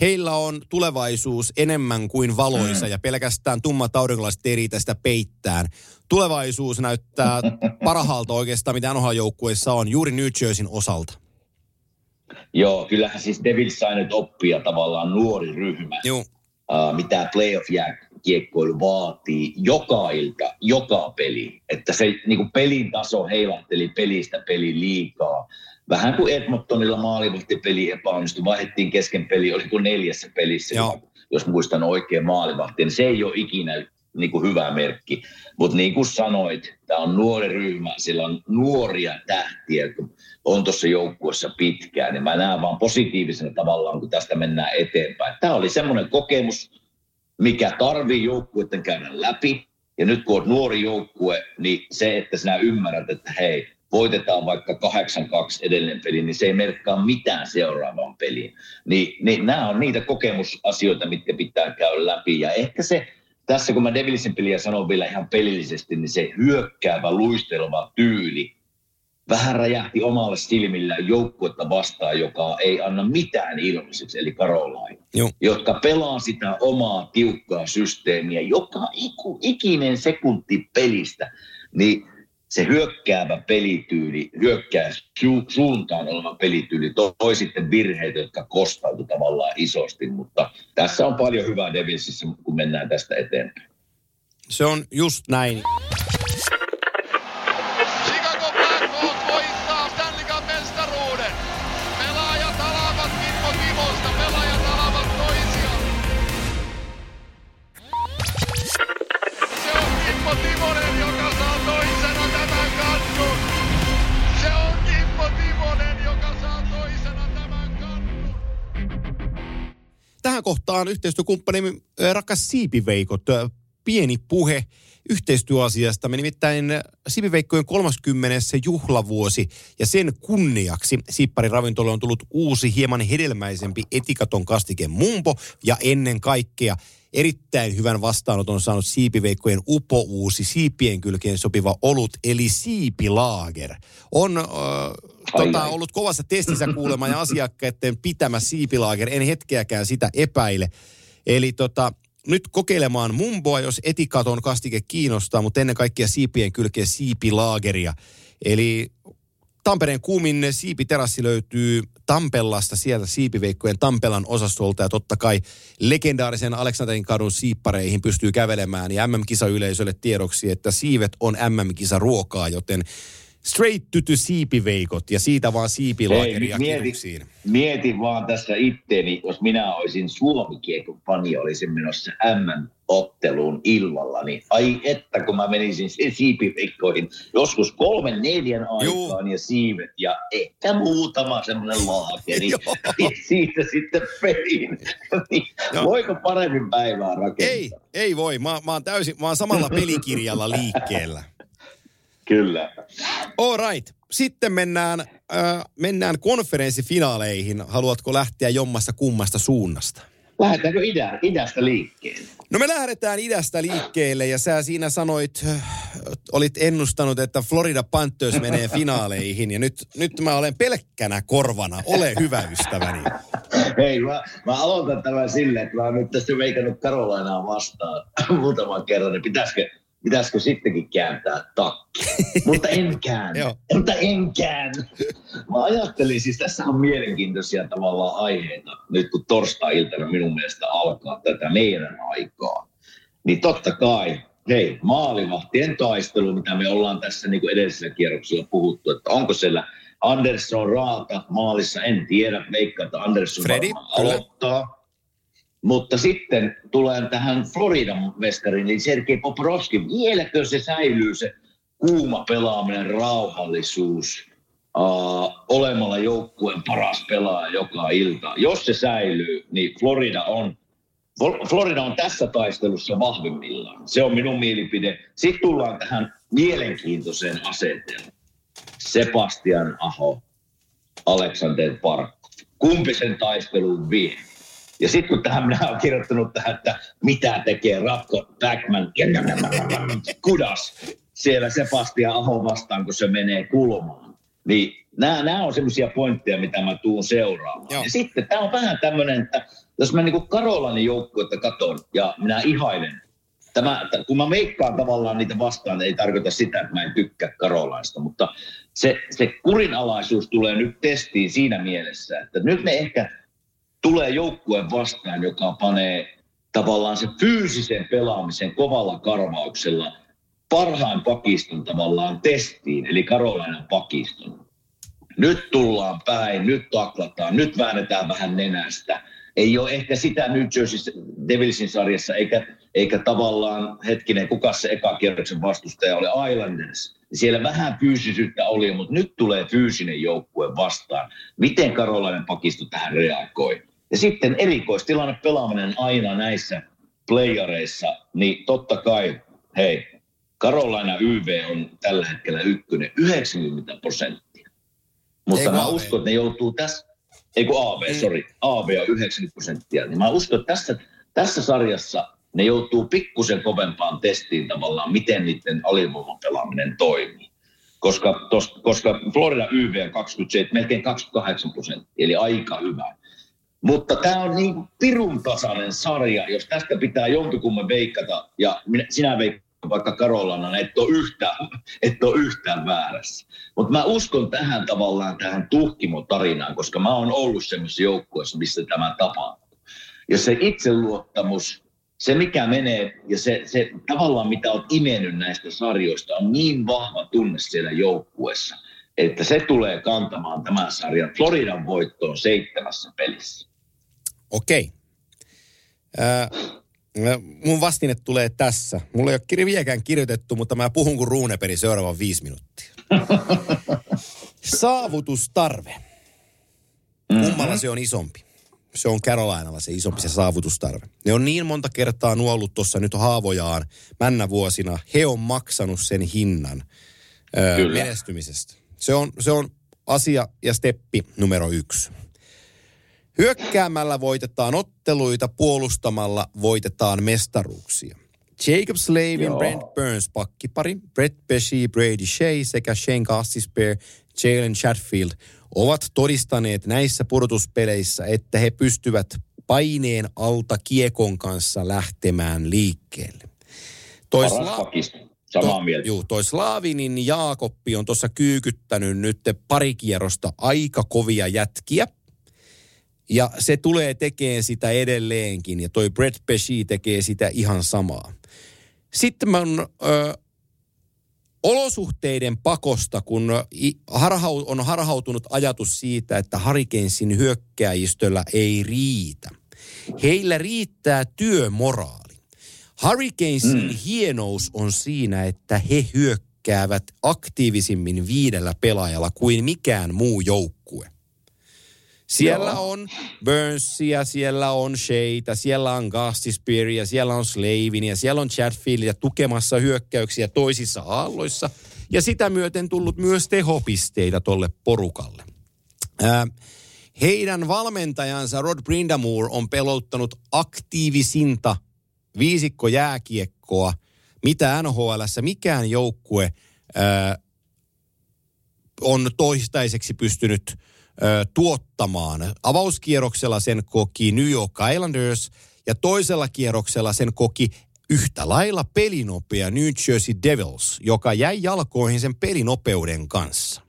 heillä on tulevaisuus enemmän kuin valoisa mm. ja pelkästään tummat aurinkolaiset ei riitä sitä peittään. Tulevaisuus näyttää parhaalta oikeastaan, mitä NHL-joukkueissa on, juuri New Jerseyn osalta. Joo, kyllähän siis Devils sai nyt oppia tavallaan nuori ryhmä. Joo, uh, mitä playoff-kiekkoilu vaatii joka ilta, joka peli. Että se niin kuin pelin taso heilahteli pelistä peli liikaa. Vähän kuin Edmontonilla maalivahtipeli epäonnistui, vaihdettiin kesken peli, oliko neljässä pelissä, Joo. jos muistan oikein maalivahti, niin se ei ole ikinä niin kuin hyvä merkki. Mutta niin kuin sanoit, tämä on nuori ryhmä, sillä on nuoria tähtiä, on tuossa joukkueessa pitkään, niin mä näen vaan positiivisena tavallaan, kun tästä mennään eteenpäin. Tämä oli semmoinen kokemus, mikä tarvii joukkueiden käydä läpi, Ja nyt kun on nuori joukkue, niin se, että sinä ymmärrät, että hei, voitetaan vaikka 8-2 edellinen peli, niin se ei merkkaa mitään seuraavaan peliin. Niin, niin nämä on niitä kokemusasioita, mitkä pitää käydä läpi. Ja ehkä se, tässä kun mä Devilsin peliä sanon vielä ihan pelillisesti, niin se hyökkäävä, luisteleva tyyli vähän räjähti omalle silmillä joukkuetta vastaan, joka ei anna mitään ilmaiseksi, eli Karolain, jotka pelaa sitä omaa tiukkaa systeemiä joka iku, ikinen sekunti pelistä. Niin se hyökkäävä pelityyli, hyökkää su- suuntaan oleva pelityyli toi sitten virheitä, jotka kostautu tavallaan isosti, mutta tässä on paljon hyvää Devilsissä, kun mennään tästä eteenpäin. Se on just näin. Kohtaan yhteistyökumppani ö, rakas Siipiveikot, ö, pieni puhe yhteistyöasiasta. Me nimittäin Siipiveikkojen 30. juhlavuosi ja sen kunniaksi Siippari ravintola on tullut uusi hieman hedelmäisempi etikaton kastike Mumpo ja ennen kaikkea erittäin hyvän vastaanoton on saanut Siipiveikkojen upouusi siipien kylkeen sopiva olut eli Siipilaager. On äh, tota, ai. ollut kovassa testissä kuulema ja asiakkaiden pitämä Siipilaager. En hetkeäkään sitä epäile. Eli tota, nyt kokeilemaan mumboa, jos etikaton kastike kiinnostaa, mutta ennen kaikkea siipien kylkeen siipilaageria. Eli Tampereen kuumin siipiterassi löytyy Tampellasta, sieltä siipiveikkojen Tampelan osastolta ja totta kai legendaarisen Aleksanterin kadun siippareihin pystyy kävelemään ja MM-kisayleisölle tiedoksi, että siivet on MM-kisa ruokaa, joten straight to the siipiveikot ja siitä vaan siipilaageria Ei, mieti-. Mietin vaan tässä itteeni, jos minä olisin Suomi-kiekon fani, olisin menossa M-otteluun illalla, niin ai että kun mä menisin si- siipiveikkoihin joskus kolmen neljän Juu. aikaan ja siivet ja ehkä muutama semmoinen laakeri. Joo. ja siitä sitten peliin. niin voiko paremmin päivää rakentaa? Ei, ei voi. Mä, mä, oon täysin, mä oon samalla pelikirjalla liikkeellä. Kyllä. All right. Sitten mennään, äh, mennään konferenssifinaaleihin. Haluatko lähteä jommasta kummasta suunnasta? Lähdetäänkö idän, idästä liikkeelle? No me lähdetään idästä liikkeelle ja sä siinä sanoit, äh, olit ennustanut, että Florida Panthers menee finaaleihin ja nyt, nyt mä olen pelkkänä korvana. Ole hyvä ystäväni. Hei, mä, mä aloitan tämän silleen, että mä oon nyt tästä veikannut Karolainaa vastaan muutaman kerran, niin pitäisikö, pitäisikö sittenkin kääntää takki? Mutta en käännä. Mutta en käännä. Mä ajattelin, siis tässä on mielenkiintoisia tavallaan aiheita, nyt kun torstai-iltana minun mielestä alkaa tätä meidän aikaa. Niin totta kai, hei, maalivahtien taistelu, mitä me ollaan tässä niin kuin edellisellä kierroksella puhuttu, että onko siellä Andersson Raata maalissa, en tiedä, veikkaan, että Andersson Freddy, aloittaa. Mutta sitten tulen tähän Floridan mestariin, eli Sergei Poprovski. Vieläkö se säilyy se kuuma pelaaminen, rauhallisuus, uh, olemalla joukkueen paras pelaaja joka ilta. Jos se säilyy, niin Florida on, Fl- Florida on tässä taistelussa vahvimmillaan. Se on minun mielipide. Sitten tullaan tähän mielenkiintoiseen asetelmaan. Sebastian Aho, Alexander Parkko. Kumpi sen taistelun vie? Ja sitten kun tähän minä olen kirjoittanut tähän, että mitä tekee Ratko Backman, kudas siellä Sebastian Aho vastaan, kun se menee kulmaan. Niin nämä, nämä on semmoisia pointteja, mitä mä tuun seuraamaan. Joo. Ja sitten tämä on vähän tämmöinen, että jos mä niinku Karolainen joukkuetta katon ja minä ihailen, tämä, kun mä veikkaan tavallaan niitä vastaan, niin ei tarkoita sitä, että mä en tykkää Karolaista, mutta se, se kurinalaisuus tulee nyt testiin siinä mielessä, että nyt ne ehkä tulee joukkueen vastaan, joka panee tavallaan se fyysisen pelaamisen kovalla karvauksella parhaan pakiston tavallaan testiin, eli Karolainan pakiston. Nyt tullaan päin, nyt taklataan, nyt väännetään vähän nenästä. Ei ole ehkä sitä New Jersey Devilsin sarjassa, eikä, eikä tavallaan, hetkinen, kuka se eka kierroksen vastustaja oli, Islanders. Siellä vähän fyysisyyttä oli, mutta nyt tulee fyysinen joukkue vastaan. Miten Karolainen pakisto tähän reagoi? Ja sitten erikoistilanne pelaaminen aina näissä playareissa, niin totta kai hei, Carolina YV on tällä hetkellä ykkönen 90 prosenttia. Mutta mä uskon, että ne joutuu tässä, ei kun AV, Mm. sorry, AV on 90 prosenttia. Niin mä uskon, että tässä, tässä sarjassa ne joutuu pikkusen kovempaan testiin tavallaan, miten niiden alivoimapelaaminen toimii. Koska, tos, koska Florida YV on 27, melkein 28 prosenttia, eli aika hyvä. Mutta tämä on niin pirun tasainen sarja, jos tästä pitää jompikumman veikkata, ja minä, sinä veikkaat vaikka Karolana, et ole yhtään, et ole yhtään väärässä. Mutta mä uskon tähän tavallaan tähän tuhkimotarinaan, koska mä oon ollut semmoisessa joukkueessa, missä tämä tapahtuu. Ja se itseluottamus, se mikä menee ja se, se tavallaan mitä olet imennyt näistä sarjoista on niin vahva tunne siellä joukkueessa, että se tulee kantamaan tämän sarjan Floridan voittoon seitsemässä pelissä. Okei. Ää, mun vastine tulee tässä. Mulla ei ole kirja vieläkään kirjoitettu, mutta mä puhun kuin ruuneperi seuraavan viisi minuuttia. Saavutustarve. Kummalla se on isompi? Se on Carolinalla se isompi se saavutustarve. Ne on niin monta kertaa nuollut tuossa nyt haavojaan männävuosina. He on maksanut sen hinnan ö, menestymisestä. Se on, se on asia ja steppi numero yksi. Hyökkäämällä voitetaan otteluita, puolustamalla voitetaan mestaruuksia. Jacob Slavin, Joo. Brent Burns pakkipari, Brett Pesci, Brady Shea sekä Shane Gostisbehere, Jalen Chatfield ovat todistaneet näissä pudotuspeleissä, että he pystyvät paineen alta kiekon kanssa lähtemään liikkeelle. Toi Sla- samaa To- mieltä. Juu, toi Slaavinin Jaakoppi on tuossa kyykyttänyt nyt pari kierrosta aika kovia jätkiä. Ja se tulee tekemään sitä edelleenkin. Ja toi Brett Pesci tekee sitä ihan samaa. Sitten mä on, ö, olosuhteiden pakosta, kun harhau, on harhautunut ajatus siitä, että Hurricanesin hyökkääjistöllä ei riitä. Heillä riittää työmoraali. Hurricanesin mm. hienous on siinä, että he hyökkäävät aktiivisimmin viidellä pelaajalla kuin mikään muu joukkue. Siellä Joo. on Burnsia, siellä on Sheitä, siellä on Gastispearia, siellä on Slavinia, siellä on Chatfieldia tukemassa hyökkäyksiä toisissa aalloissa. Ja sitä myöten tullut myös tehopisteitä tolle porukalle. Ää, heidän valmentajansa Rod Brindamore on pelottanut aktiivisinta viisikko jääkiekkoa, mitä NHLssä mikään joukkue ää, on toistaiseksi pystynyt ö, tuottamaan. Avauskierroksella sen koki New York Islanders ja toisella kierroksella sen koki yhtä lailla pelinopea New Jersey Devils, joka jäi jalkoihin sen pelinopeuden kanssa.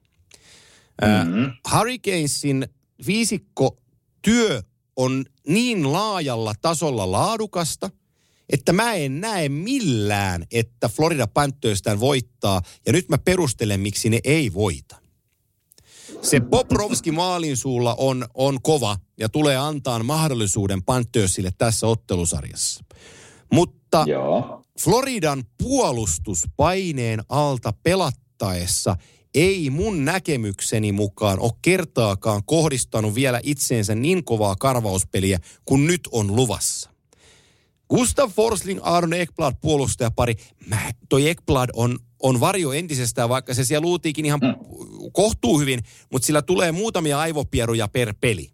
Mm-hmm. Hurricanesin viisikko työ on niin laajalla tasolla laadukasta, että mä en näe millään, että Florida Panthers voittaa. Ja nyt mä perustelen, miksi ne ei voita. Se Bobrovski maalin suulla on, on kova ja tulee antaa mahdollisuuden Panthersille tässä ottelusarjassa. Mutta Joo. Floridan puolustus paineen alta pelattaessa ei mun näkemykseni mukaan ole kertaakaan kohdistanut vielä itseensä niin kovaa karvauspeliä kuin nyt on luvassa. Gustav Forsling, Aaron Ekblad puolustajapari. Mä, toi Ekblad on, on varjo entisestään, vaikka se siellä luutiikin ihan kohtuu hyvin, mutta sillä tulee muutamia aivopieruja per peli.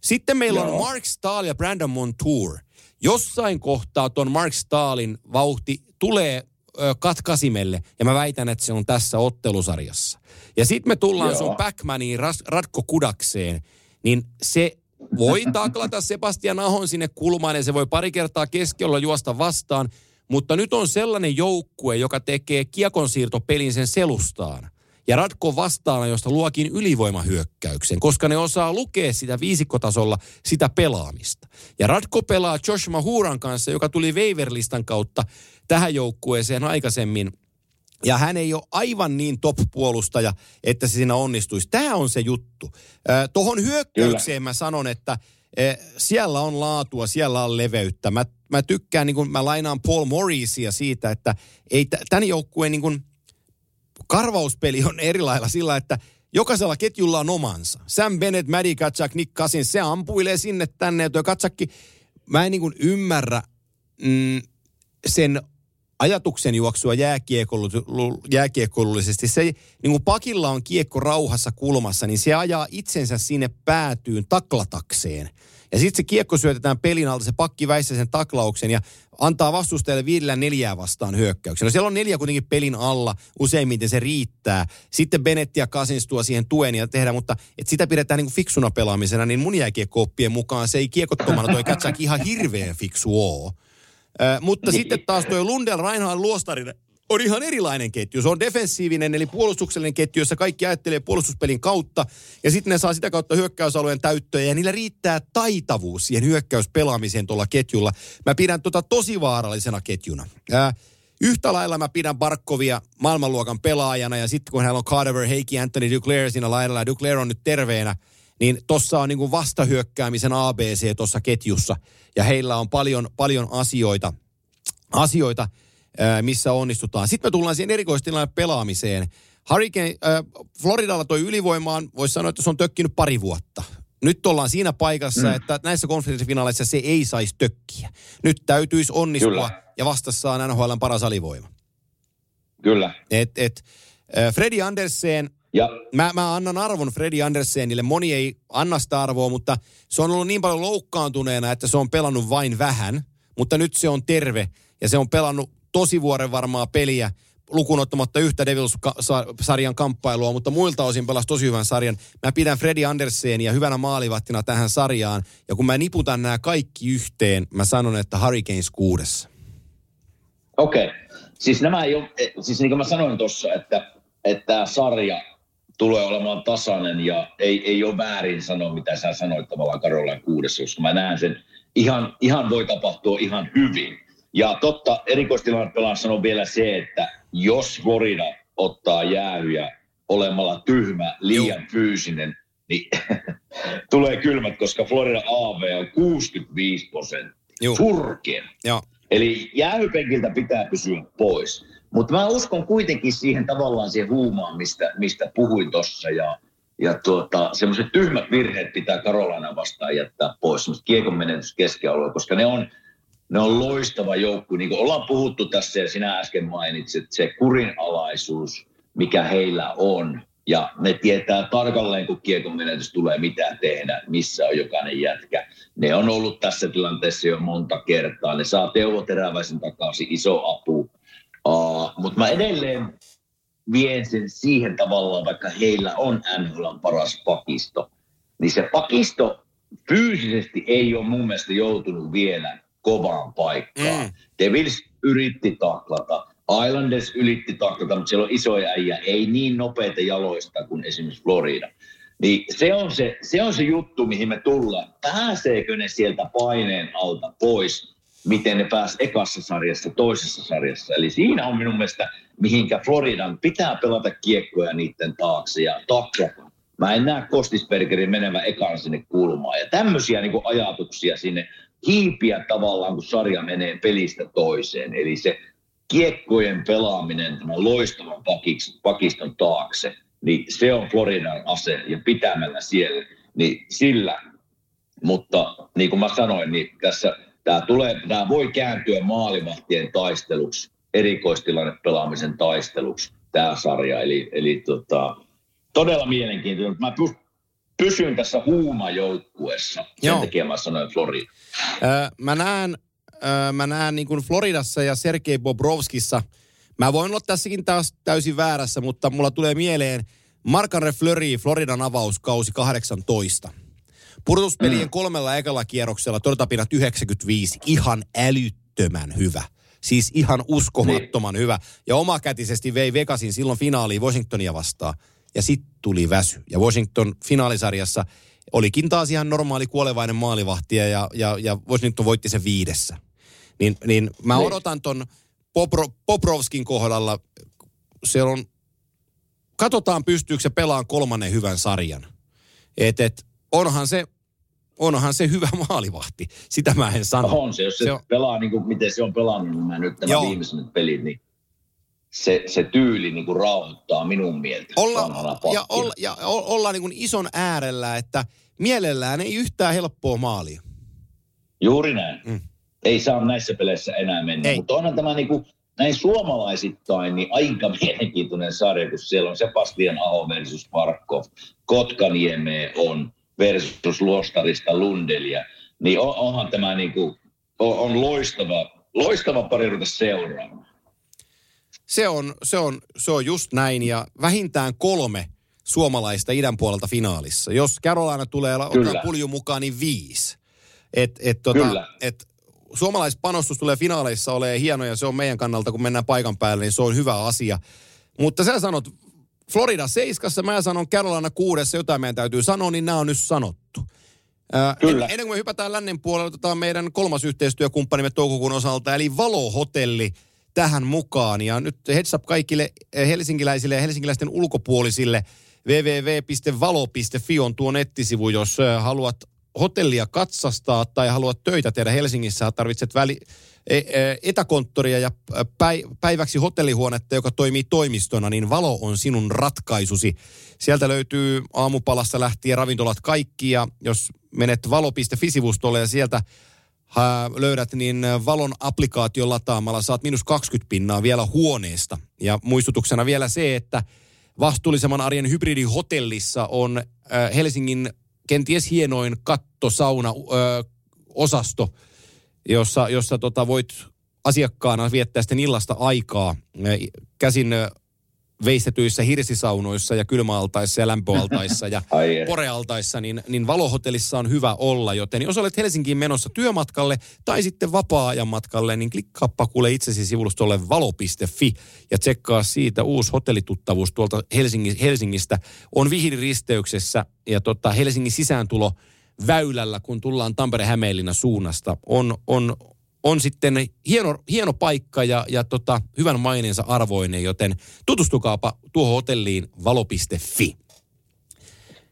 Sitten meillä on Joo. Mark Stahl ja Brandon Montour. Jossain kohtaa ton Mark Stahlin vauhti tulee ö, katkasimelle, ja mä väitän, että se on tässä ottelusarjassa. Ja sitten me tullaan Joo. sun Backmaniin, Ras, Ratko Kudakseen, niin se voi taklata Sebastian Ahon sinne kulmaan, ja se voi pari kertaa keskellä juosta vastaan, mutta nyt on sellainen joukkue, joka tekee kiekonsiirtopelin sen selustaan. Ja Ratko vastaana, josta luokin ylivoimahyökkäyksen, koska ne osaa lukea sitä viisikkotasolla sitä pelaamista. Ja Ratko pelaa Josh Mahuran kanssa, joka tuli waiverlistan kautta tähän joukkueeseen aikaisemmin. Ja hän ei ole aivan niin top-puolustaja, että se siinä onnistuisi. Tämä on se juttu. Tuohon hyökkäykseen mä sanon, että siellä on laatua, siellä on leveyttä. Mä, mä tykkään, niin kun mä lainaan Paul Morrisia siitä, että ei tämän joukkueen niin kun karvauspeli on eri lailla sillä, että jokaisella ketjulla on omansa. Sam Bennett, Maddie Katsak, Nick Cousins, se ampuilee sinne tänne. Ja Katsakki, mä en niin ymmärrä mm, sen ajatuksen juoksua jääkiekkoilullisesti. Se, niin kuin pakilla on kiekko rauhassa kulmassa, niin se ajaa itsensä sinne päätyyn taklatakseen. Ja sitten se kiekko syötetään pelin alta, se pakki väissä sen taklauksen ja antaa vastustajalle viidellä neljää vastaan hyökkäyksen. No siellä on neljä kuitenkin pelin alla, useimmiten se riittää. Sitten Bennett ja Cousins tuo siihen tuen ja tehdään, mutta et sitä pidetään niin kuin fiksuna pelaamisena, niin mun jääkiekkooppien mukaan se ei kiekottomana toi Katsak ihan hirveän fiksu oo. Äh, mutta sitten taas tuo Lundell, Reinhardt, Luostarinen on ihan erilainen ketju. Se on defensiivinen, eli puolustuksellinen ketju, jossa kaikki ajattelee puolustuspelin kautta. Ja sitten ne saa sitä kautta hyökkäysalueen täyttöä, ja niillä riittää taitavuus siihen hyökkäyspelaamiseen tuolla ketjulla. Mä pidän tota tosi vaarallisena ketjuna. Ää, Yhtä lailla mä pidän Barkovia maailmanluokan pelaajana, ja sitten kun hän on Carver, Heikki, Anthony Duclair siinä laidalla, ja Duclair on nyt terveenä, niin tossa on niin kuin vastahyökkäämisen ABC tuossa ketjussa. Ja heillä on paljon, paljon asioita, asioita missä onnistutaan. Sitten me tullaan siihen erikoistilanne pelaamiseen. Hurricane, äh, Floridalla toi ylivoimaan, voisi sanoa, että se on tökkinyt pari vuotta. Nyt ollaan siinä paikassa, mm. että näissä konferenssifinaaleissa se ei saisi tökkiä. Nyt täytyisi onnistua Kyllä. ja vastassa on NHL paras alivoima. Kyllä. Et, et, äh, Freddy Andersen, ja. Mä, mä annan arvon Freddy Andersenille. Moni ei anna sitä arvoa, mutta se on ollut niin paljon loukkaantuneena, että se on pelannut vain vähän. Mutta nyt se on terve ja se on pelannut tosi vuoren varmaa peliä, lukuun ottamatta yhtä Devils-sarjan kamppailua, mutta muilta osin pelasi tosi hyvän sarjan. Mä pidän Freddy Andersenia hyvänä maalivattina tähän sarjaan, ja kun mä niputan nämä kaikki yhteen, mä sanon, että Hurricanes kuudessa. Okei. Okay. Siis nämä ei ole, eh, siis niin kuin mä sanoin tuossa, että, että sarja tulee olemaan tasainen ja ei, ei ole väärin sanoa, mitä sä sanoit tavallaan Karolain kuudessa, koska mä näen sen ihan, ihan voi tapahtua ihan hyvin. Ja totta, erikoistilanne pelaa sanon vielä se, että jos Florida ottaa jäähyjä olemalla tyhmä, liian fyysinen, niin tulee kylmät, koska Florida AV on 65 prosenttia. Surkea. Eli jäähypenkiltä pitää pysyä pois. Mutta mä uskon kuitenkin siihen tavallaan siihen huumaan, mistä, mistä puhuin tuossa. Ja, ja tuota, semmoiset tyhmät virheet pitää Karolana vastaan jättää pois. Semmoiset kiekon menetys keskialueella, koska ne on, ne on loistava joukku. Niin kuin ollaan puhuttu tässä ja sinä äsken mainitsit, se kurinalaisuus, mikä heillä on. Ja ne tietää tarkalleen, kun kiekon menetys tulee, mitä tehdä, missä on jokainen jätkä. Ne on ollut tässä tilanteessa jo monta kertaa. Ne saa Teuvo Teräväisen takaisin, iso apu. Uh, Mutta mä edelleen vien sen siihen tavallaan, vaikka heillä on NHL paras pakisto, niin se pakisto fyysisesti ei ole mun mielestä joutunut vielä kovaan paikkaan. Mm. Devils yritti taklata, Islanders yritti taklata, mutta siellä on isoja äijä, ei niin nopeita jaloista kuin esimerkiksi Florida. Niin se on se, se on se juttu, mihin me tullaan. Pääseekö ne sieltä paineen alta pois, miten ne pääs ekassa sarjassa, toisessa sarjassa. Eli siinä on minun mielestä, mihinkä Floridan pitää pelata kiekkoja niiden taakse ja taklata. Mä en näe Kostisbergerin menevä ekan sinne kulmaan. Ja tämmöisiä niin ajatuksia sinne hiipiä tavallaan, kun sarja menee pelistä toiseen. Eli se kiekkojen pelaaminen tämän loistavan pakiston taakse, niin se on Floridan ase ja pitämällä siellä, niin sillä. Mutta niin kuin mä sanoin, niin tässä tämä, tulee, tämä voi kääntyä maalivahtien taisteluksi, erikoistilanne pelaamisen taisteluksi, tämä sarja. Eli, eli tota, todella mielenkiintoinen. Mä pysyn tässä huumajoukkuessa. Sen Joo. takia mä sanoin Florida. Öö, mä näen, öö, mä näen niin kuin Floridassa ja Sergei Bobrovskissa. Mä voin olla tässäkin taas täysin väärässä, mutta mulla tulee mieleen Marc-André Fleury, Floridan avauskausi 18. Pudotuspelien mm. kolmella ekalla kierroksella todetapinat 95. Ihan älyttömän hyvä. Siis ihan uskomattoman niin. hyvä. Ja omakätisesti vei Vegasin silloin finaaliin Washingtonia vastaan. Ja sitten tuli väsy. Ja Washington finaalisarjassa olikin taas ihan normaali kuolevainen maalivahti ja, ja, ja Washington voitti sen viidessä. Niin, niin mä niin. odotan ton Popro, Poprovskin kohdalla, se on, katsotaan pystyykö se pelaan kolmannen hyvän sarjan. Et, et, onhan se, onhan se hyvä maalivahti. Sitä mä en sano. On se, jos se, se on... pelaa niin kuin miten se on pelannut niin mä nyt nämä viimeiset pelit, niin se, se tyyli niin kuin rauhoittaa minun mieltä. Olla, ja, olla, ja olla niin kuin ison äärellä, että mielellään ei yhtään helppoa maalia. Juuri näin. Mm. Ei saa näissä peleissä enää mennä. Ei. Mutta onhan tämä, niin kuin, näin suomalaisittain niin aika mielenkiintoinen sarja, kun siellä on Sebastian Aho versus Parkov, Kotkanieme on versus Luostarista Lundelia, niin on, onhan tämä niin kuin, on, on loistava, loistava pari ruveta seuraamaan. Se on, se, on, se on just näin ja vähintään kolme suomalaista idän puolelta finaalissa. Jos Carolina tulee ottaa pulju mukaan, niin viisi. Et, et, tota, Kyllä. et, suomalaispanostus tulee finaaleissa olemaan hieno ja se on meidän kannalta, kun mennään paikan päälle, niin se on hyvä asia. Mutta sä sanot Florida seiskassa, mä sanon Carolina kuudessa, jotain meidän täytyy sanoa, niin nämä on nyt sanottu. Ää, Kyllä. En, ennen kuin me hypätään lännen puolelle, otetaan meidän kolmas yhteistyökumppanimme toukokuun osalta, eli Valo-hotelli tähän mukaan. Ja nyt heads up kaikille eh, helsinkiläisille ja helsinkiläisten ulkopuolisille. www.valo.fi on tuo nettisivu, jos eh, haluat hotellia katsastaa tai haluat töitä tehdä Helsingissä, tarvitset väli, e- e- etäkonttoria ja päi- päiväksi hotellihuonetta, joka toimii toimistona, niin Valo on sinun ratkaisusi. Sieltä löytyy aamupalasta lähtien ravintolat kaikki ja jos menet valo.fi-sivustolle ja sieltä löydät, niin Valon applikaation lataamalla saat minus 20 pinnaa vielä huoneesta. Ja muistutuksena vielä se, että vastuullisemman arjen hybridihotellissa on Helsingin kenties hienoin kattosauna ö, osasto, jossa, jossa tota voit asiakkaana viettää sitten illasta aikaa. Käsin veistetyissä hirsisaunoissa ja kylmäaltaissa ja lämpöaltaissa ja porealtaissa, niin, niin valohotellissa on hyvä olla. Joten jos olet Helsinkiin menossa työmatkalle tai sitten vapaa-ajan matkalle, niin klikkaappa kuule itsesi sivustolle valo.fi ja tsekkaa siitä uusi hotellituttavuus tuolta Helsingistä. On Vihdiristeyksessä ja tota Helsingin sisääntulo väylällä, kun tullaan Tampere-Hämeenlinnan suunnasta. On, on, on sitten hieno, hieno paikka ja, ja tota, hyvän maineensa arvoinen, joten tutustukaapa tuohon hotelliin valo.fi.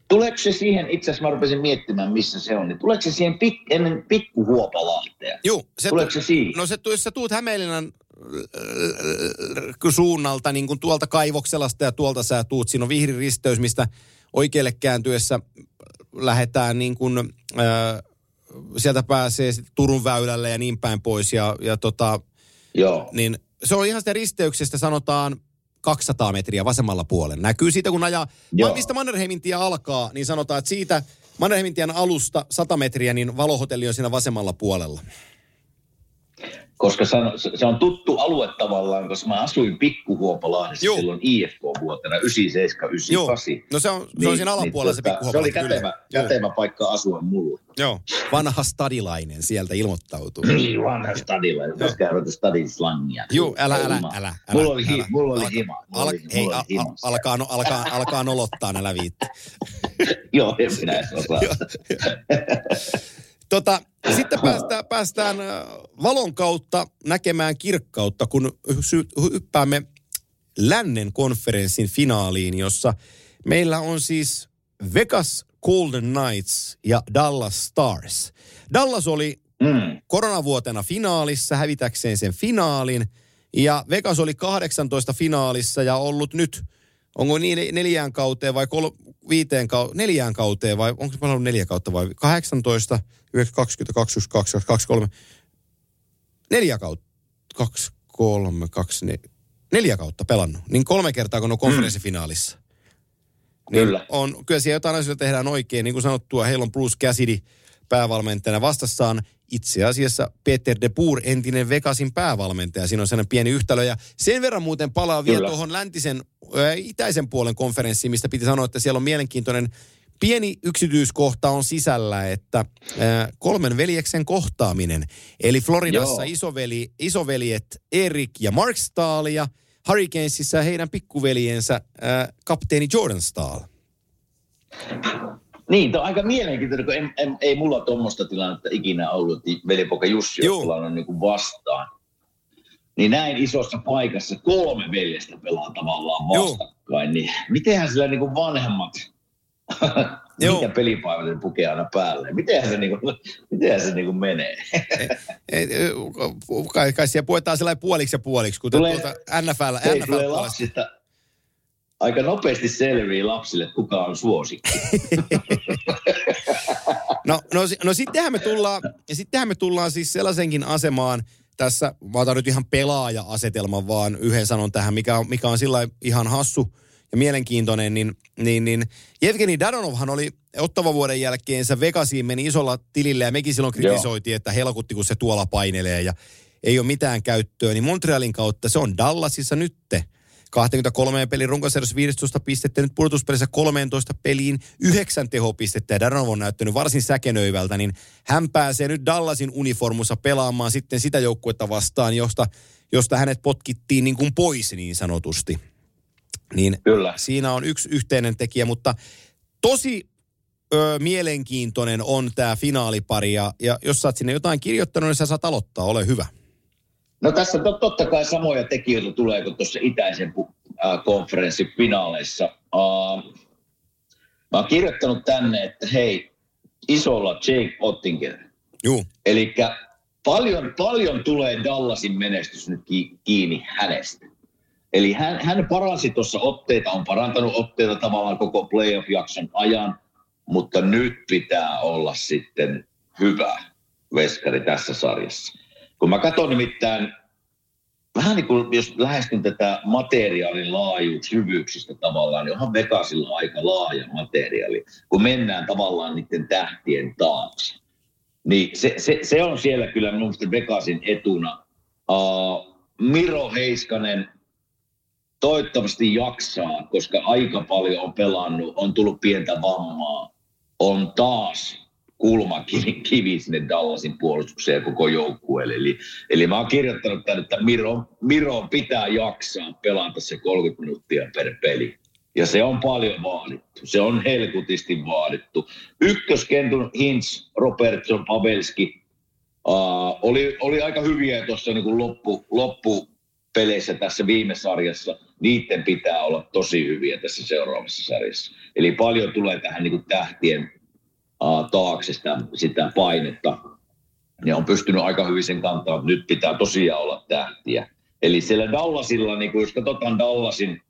Tuleeko se siihen, itse asiassa mä rupesin miettimään, missä se on, niin tuleeko se siihen pik, ennen pikkuhuopalahtea? Joo, se, Tuleeko se siihen? no se, jos sä tuut Hämeenlinnan äh, suunnalta, niin kuin tuolta Kaivokselasta ja tuolta sä tuut, siinä on vihriristeys, mistä oikealle kääntyessä lähdetään niin kuin, äh, sieltä pääsee Turun väylälle ja niin päin pois ja, ja tota, Joo. niin se on ihan sitä risteyksestä sanotaan 200 metriä vasemmalla puolella. Näkyy siitä, kun ajaa, Joo. mistä Mannerheimin tie alkaa, niin sanotaan, että siitä Mannerheimin tien alusta 100 metriä, niin valohotelli on siinä vasemmalla puolella. Koska se on, se on tuttu alue tavallaan, koska mä asuin Pikkuhuopalahdessa Joo. silloin IFK-vuotena 97, 98. Joo, no se on, se on siinä alapuolella se tota, pikkuhuopala. Se oli kätevä, kätevä paikka asua mulle. Joo, vanha stadilainen sieltä ilmoittautuu. Niin, vanha stadilla. Jos käytetään stadin slangia. Joo, älä, älä, Hima. älä, älä. Mulla oli, älä. mulla oli hima. Mulla oli, hei, mulla oli a, himassa. alkaa, no, alkaa, alkaa nolottaa näillä viitti. Joo, en minä osaa. Tota, sitten päästään, päästään äh, valon kautta näkemään kirkkautta, kun hyppäämme lännen konferenssin finaaliin, jossa meillä on siis Vegas Golden Knights ja Dallas Stars. Dallas oli Mm. koronavuotena finaalissa hävitäkseen sen finaalin. Ja Vegas oli 18 finaalissa ja ollut nyt, onko niin neljään kauteen vai kol, viiteen kau, neljään kauteen vai onko se ollut neljä kautta vai 18, 20, 22, 23, neljä kautta, kaksi, kolme, kaksi, ne, neljä kautta pelannut. Niin kolme kertaa kun on konferenssifinaalissa. Niin Kyllä. On, kyllä siellä jotain asioita tehdään oikein. Niin kuin sanottua, heillä on Bruce Cassidy päävalmentajana vastassaan itse asiassa Peter de Boer, entinen Vegasin päävalmentaja. Siinä on sellainen pieni yhtälö. Ja sen verran muuten palaa vielä Kyllä. tuohon läntisen, ää, itäisen puolen konferenssiin, mistä piti sanoa, että siellä on mielenkiintoinen pieni yksityiskohta on sisällä, että ää, kolmen veljeksen kohtaaminen. Eli Floridassa Joo. isoveli, isoveljet Erik ja Mark Stahl ja Hurricanesissa heidän pikkuveljensä ää, kapteeni Jordan Stahl. Niin, tämä on aika mielenkiintoinen, kun en, en, ei mulla tuommoista tilannetta ikinä ollut, että velipoika Jussi Joo. on niin kuin vastaan. Niin näin isossa paikassa kolme veljestä pelaa tavallaan vastakkain, niin mitenhän sillä niin kuin vanhemmat, Joo. mikä pelipäivä ne pukee aina päälle, mitenhän se, niin kuin, mitenhän se niin kuin menee? Ei, ei, Kai, kai siellä puetaan sellainen puoliksi ja puoliksi, kuten Tulee- tuolta NFL, Ei NFL tulee lapsista, aika nopeasti selviää lapsille, kuka on suosikki. No, no, no sittenhän, me tullaan, ja sittenhän me tullaan siis sellaisenkin asemaan, tässä, mä otan nyt ihan pelaaja-asetelman vaan yhden sanon tähän, mikä on, mikä on sillä ihan hassu ja mielenkiintoinen, niin, niin, niin Evgeni Dadonovhan oli ottava vuoden jälkeensä Vegasiin meni isolla tilillä ja mekin silloin kritisoitiin, Joo. että helkutti kun se tuolla painelee ja ei ole mitään käyttöä, niin Montrealin kautta se on Dallasissa nytte. 23 pelin runkosarjassa 15 pistettä, nyt pudotuspelissä 13 peliin 9 tehopistettä ja Daronov on näyttänyt varsin säkenöivältä, niin hän pääsee nyt Dallasin uniformussa pelaamaan sitten sitä joukkuetta vastaan, josta, josta hänet potkittiin niin kuin pois niin sanotusti. Niin Kyllä. siinä on yksi yhteinen tekijä, mutta tosi ö, mielenkiintoinen on tämä finaalipari ja, ja jos sä oot sinne jotain kirjoittanut, niin sä saat aloittaa, ole hyvä. No tässä tot, totta kai samoja tekijöitä tulee kuin tuossa itäisen äh, konferenssin finaaleissa. Uh, mä oon kirjoittanut tänne, että hei, isolla Jake Ottinger. Juu. Eli paljon, paljon tulee Dallasin menestys nyt kiinni hänestä. Eli hän, hän paransi tuossa otteita, on parantanut otteita tavallaan koko playoff-jakson ajan, mutta nyt pitää olla sitten hyvä veskari tässä sarjassa. Kun mä katson nimittäin, vähän niin kuin jos lähestyn tätä materiaalin laajuus syvyyksistä tavallaan, niin onhan Vegasilla aika laaja materiaali, kun mennään tavallaan niiden tähtien taakse. Niin se, se, se on siellä kyllä minusta Vegasin etuna. Uh, Miro Heiskanen toivottavasti jaksaa, koska aika paljon on pelannut, on tullut pientä vammaa, on taas kulmakivi sinne Dallasin puolustukseen ja koko joukkueelle. Eli, eli mä oon kirjoittanut tänne, että Miro, Miro pitää jaksaa pelata se 30 minuuttia per peli. Ja se on paljon vaadittu. Se on helkutisti vaadittu. Ykköskentun Hintz, Robertson, Pavelski uh, oli, oli aika hyviä tuossa niin loppu, loppupeleissä tässä viime sarjassa. Niiden pitää olla tosi hyviä tässä seuraavassa sarjassa. Eli paljon tulee tähän niin kuin tähtien taakse sitä, sitä painetta. Ja on pystynyt aika hyvin sen kantaa, että nyt pitää tosiaan olla tähtiä. Eli siellä Dallasilla, niin kun jos katsotaan Dallasin,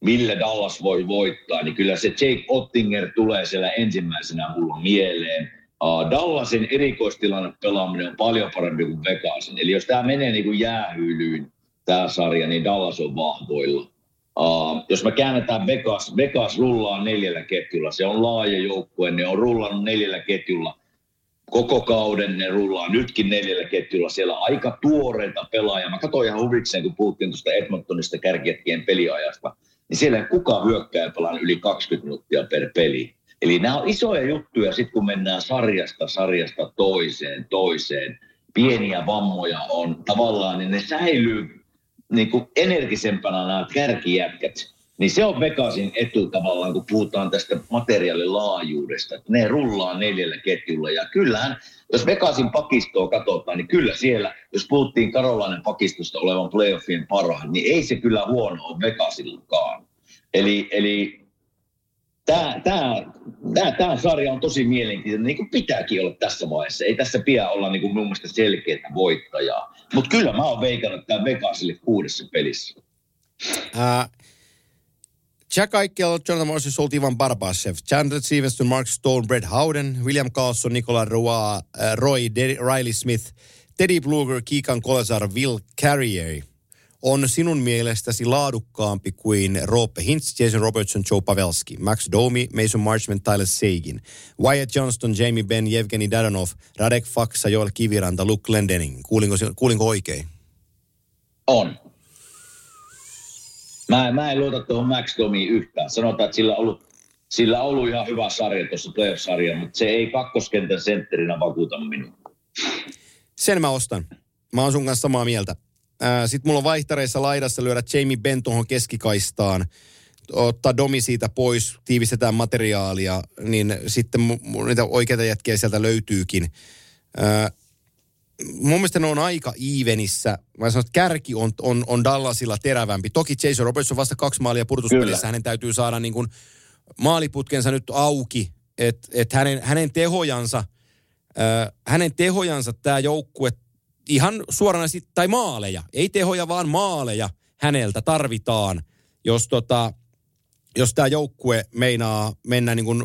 millä Dallas voi voittaa, niin kyllä se Jake Ottinger tulee siellä ensimmäisenä mulla mieleen. Dallasin erikoistilanne pelaaminen on paljon parempi kuin Vegasin. Eli jos tämä menee niin kuin jäähyylyyn, tämä sarja, niin Dallas on vahvoilla. Uh, jos me käännetään Vegas, Vegas rullaa neljällä ketjulla. Se on laaja joukkue, ne on rullannut neljällä ketjulla. Koko kauden ne rullaa nytkin neljällä ketjulla. Siellä aika tuoreita pelaajia. Mä katsoin ihan huvikseen, kun puhuttiin tuosta Edmontonista kärkijätkien peliajasta. Niin siellä ei kukaan hyökkää pelaa yli 20 minuuttia per peli. Eli nämä on isoja juttuja sitten, kun mennään sarjasta sarjasta toiseen, toiseen. Pieniä vammoja on tavallaan, niin ne säilyy niin kuin energisempänä nämä kärkijätkät, niin se on Vegasin etu tavallaan, kun puhutaan tästä materiaalilaajuudesta. Että ne rullaa neljällä ketjulla. Ja kyllähän, jos Vegasin pakistoa katsotaan, niin kyllä siellä, jos puhuttiin Karolainen pakistosta olevan playoffien parhaan, niin ei se kyllä huono ole Vegasillakaan. Eli, eli tämä, tämä, sarja on tosi mielenkiintoinen, niin kuin pitääkin olla tässä vaiheessa. Ei tässä pidä olla niin kuin mun mielestä selkeää voittajaa. Mutta kyllä mä oon veikannut tämä Vegasille kuudessa pelissä. Uh, Jack Eichel, Jonathan Morris, Solt Ivan Barbashev, Chandler Stevenson, Mark Stone, Brett Howden, William Carlson, Nicola Roy, uh, Roy Riley Smith, Teddy Bluger, Kikan Kolesar, Will Carrier – on sinun mielestäsi laadukkaampi kuin Roope Hintz, Jason Robertson, Joe Pavelski, Max Domi, Mason Marchment, Tyler Sagan, Wyatt Johnston, Jamie Benn, Evgeni Dadanov, Radek Faksa, Joel Kiviranta, Luke Glendening. Kuulinko, kuulinko oikein? On. Mä, mä en luota tuohon Max Domiin yhtään. Sanotaan, että sillä on ollut, sillä on ollut ihan hyvä sarja tuossa playoff-sarja, mutta se ei kakkoskentän sentterinä vakuuta minua. Sen mä ostan. Mä oon sun kanssa samaa mieltä. Sitten mulla on vaihtareissa laidassa lyödä Jamie Benn tuohon keskikaistaan, ottaa Domi siitä pois, tiivistetään materiaalia, niin sitten mu- niitä oikeita jätkiä sieltä löytyykin. Ää, mun mielestä ne on aika evenissä. Mä sanon, että kärki on, on, on Dallasilla terävämpi. Toki Jason Roberts on vasta kaksi maalia purtuspelissä. Hänen täytyy saada niin kuin maaliputkensa nyt auki, että et hänen, hänen tehojansa, hänen tehojansa tämä joukkue ihan suoranaisesti, tai maaleja, ei tehoja, vaan maaleja häneltä tarvitaan, jos, tota, jos tämä joukkue meinaa mennä niin kuin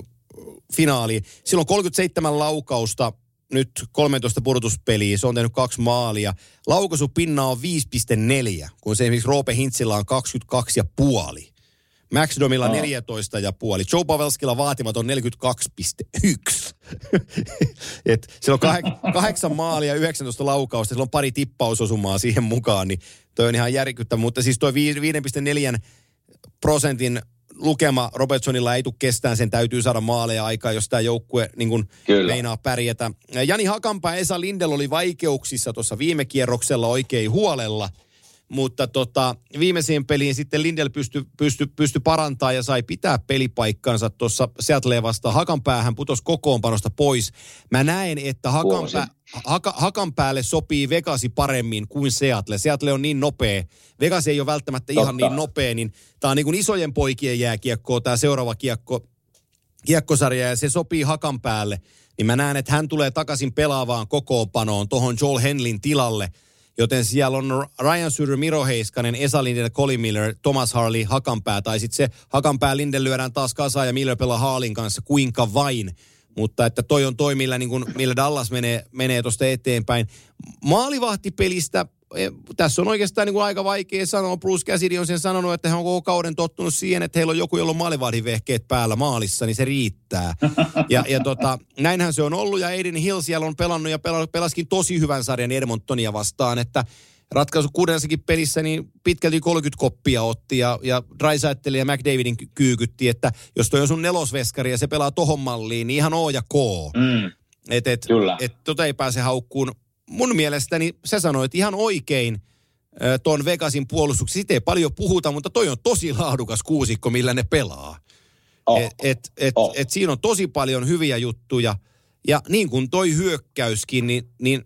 finaaliin. Silloin 37 laukausta nyt 13 pudotuspeliä, se on tehnyt kaksi maalia. Laukaisupinna on 5,4, kun se esimerkiksi Roope Hintsillä on 22,5. Max Domilla Aa. 14 ja puoli. Joe Pavelskilla vaatimaton 42,1. Et sillä on kah- kahdeksan maalia, 19 laukausta, sillä on pari tippausosumaa siihen mukaan, niin toi on ihan järkyttävä. Mutta siis toi vi- 5,4 prosentin lukema Robertsonilla ei tule kestään, sen täytyy saada maaleja aikaa, jos tämä joukkue niin kun Kyllä. meinaa pärjätä. Jani Hakanpää ja Esa Lindel oli vaikeuksissa tuossa viime kierroksella oikein huolella, mutta tota, viimeiseen peliin sitten Lindel pystyi pysty, pysty parantaa ja sai pitää pelipaikkansa tuossa Seattleen vastaan. Hakanpäähän putosi kokoonpanosta pois. Mä näen, että Hakanpää, Haka, Hakanpäälle sopii Vegasi paremmin kuin Seattle. Seattle on niin nopea. Vegas ei ole välttämättä ihan Totta. niin nopea, niin tämä on niin kuin isojen poikien jääkiekkoa, tämä seuraava kiekko, kiekkosarja, ja se sopii Hakan päälle. Niin mä näen, että hän tulee takaisin pelaavaan kokoonpanoon tuohon Joel Henlin tilalle. Joten siellä on Ryan Suter, Miro Heiskanen, Esa Lindell, Colin Miller, Thomas Harley, Hakanpää. Tai sitten se Hakanpää Lindell lyödään taas kasaan ja Miller pelaa Haalin kanssa kuinka vain. Mutta että toi on toi, millä, niin kun, millä Dallas menee, menee tuosta eteenpäin. Maalivahtipelistä, tässä on oikeastaan niin kuin aika vaikea sanoa. Bruce Cassidy on sen sanonut, että hän on koko kauden tottunut siihen, että heillä on joku, jolla on maalivahdivehkeet päällä maalissa, niin se riittää. Ja, ja tota, näinhän se on ollut, ja Aiden Hill siellä on pelannut ja pela- pelaskin tosi hyvän sarjan Edmontonia vastaan, että ratkaisu kuudennessakin pelissä, niin pitkälti 30 koppia otti ja, ja Drysaitel ja McDavidin ky- kyykytti, että jos toi on sun nelosveskari ja se pelaa tohon malliin, niin ihan O ja K. Mm, Et, et, Kyllä. et tota ei pääse haukkuun. Mun mielestäni sä sanoit ihan oikein ö, ton Vegasin puolustuksen. Siitä ei paljon puhuta, mutta toi on tosi laadukas kuusikko, millä ne pelaa. oh, Et, et, et, Oh. et siinä on tosi paljon hyviä juttuja. Ja niin kuin toi hyökkäyskin, niin, niin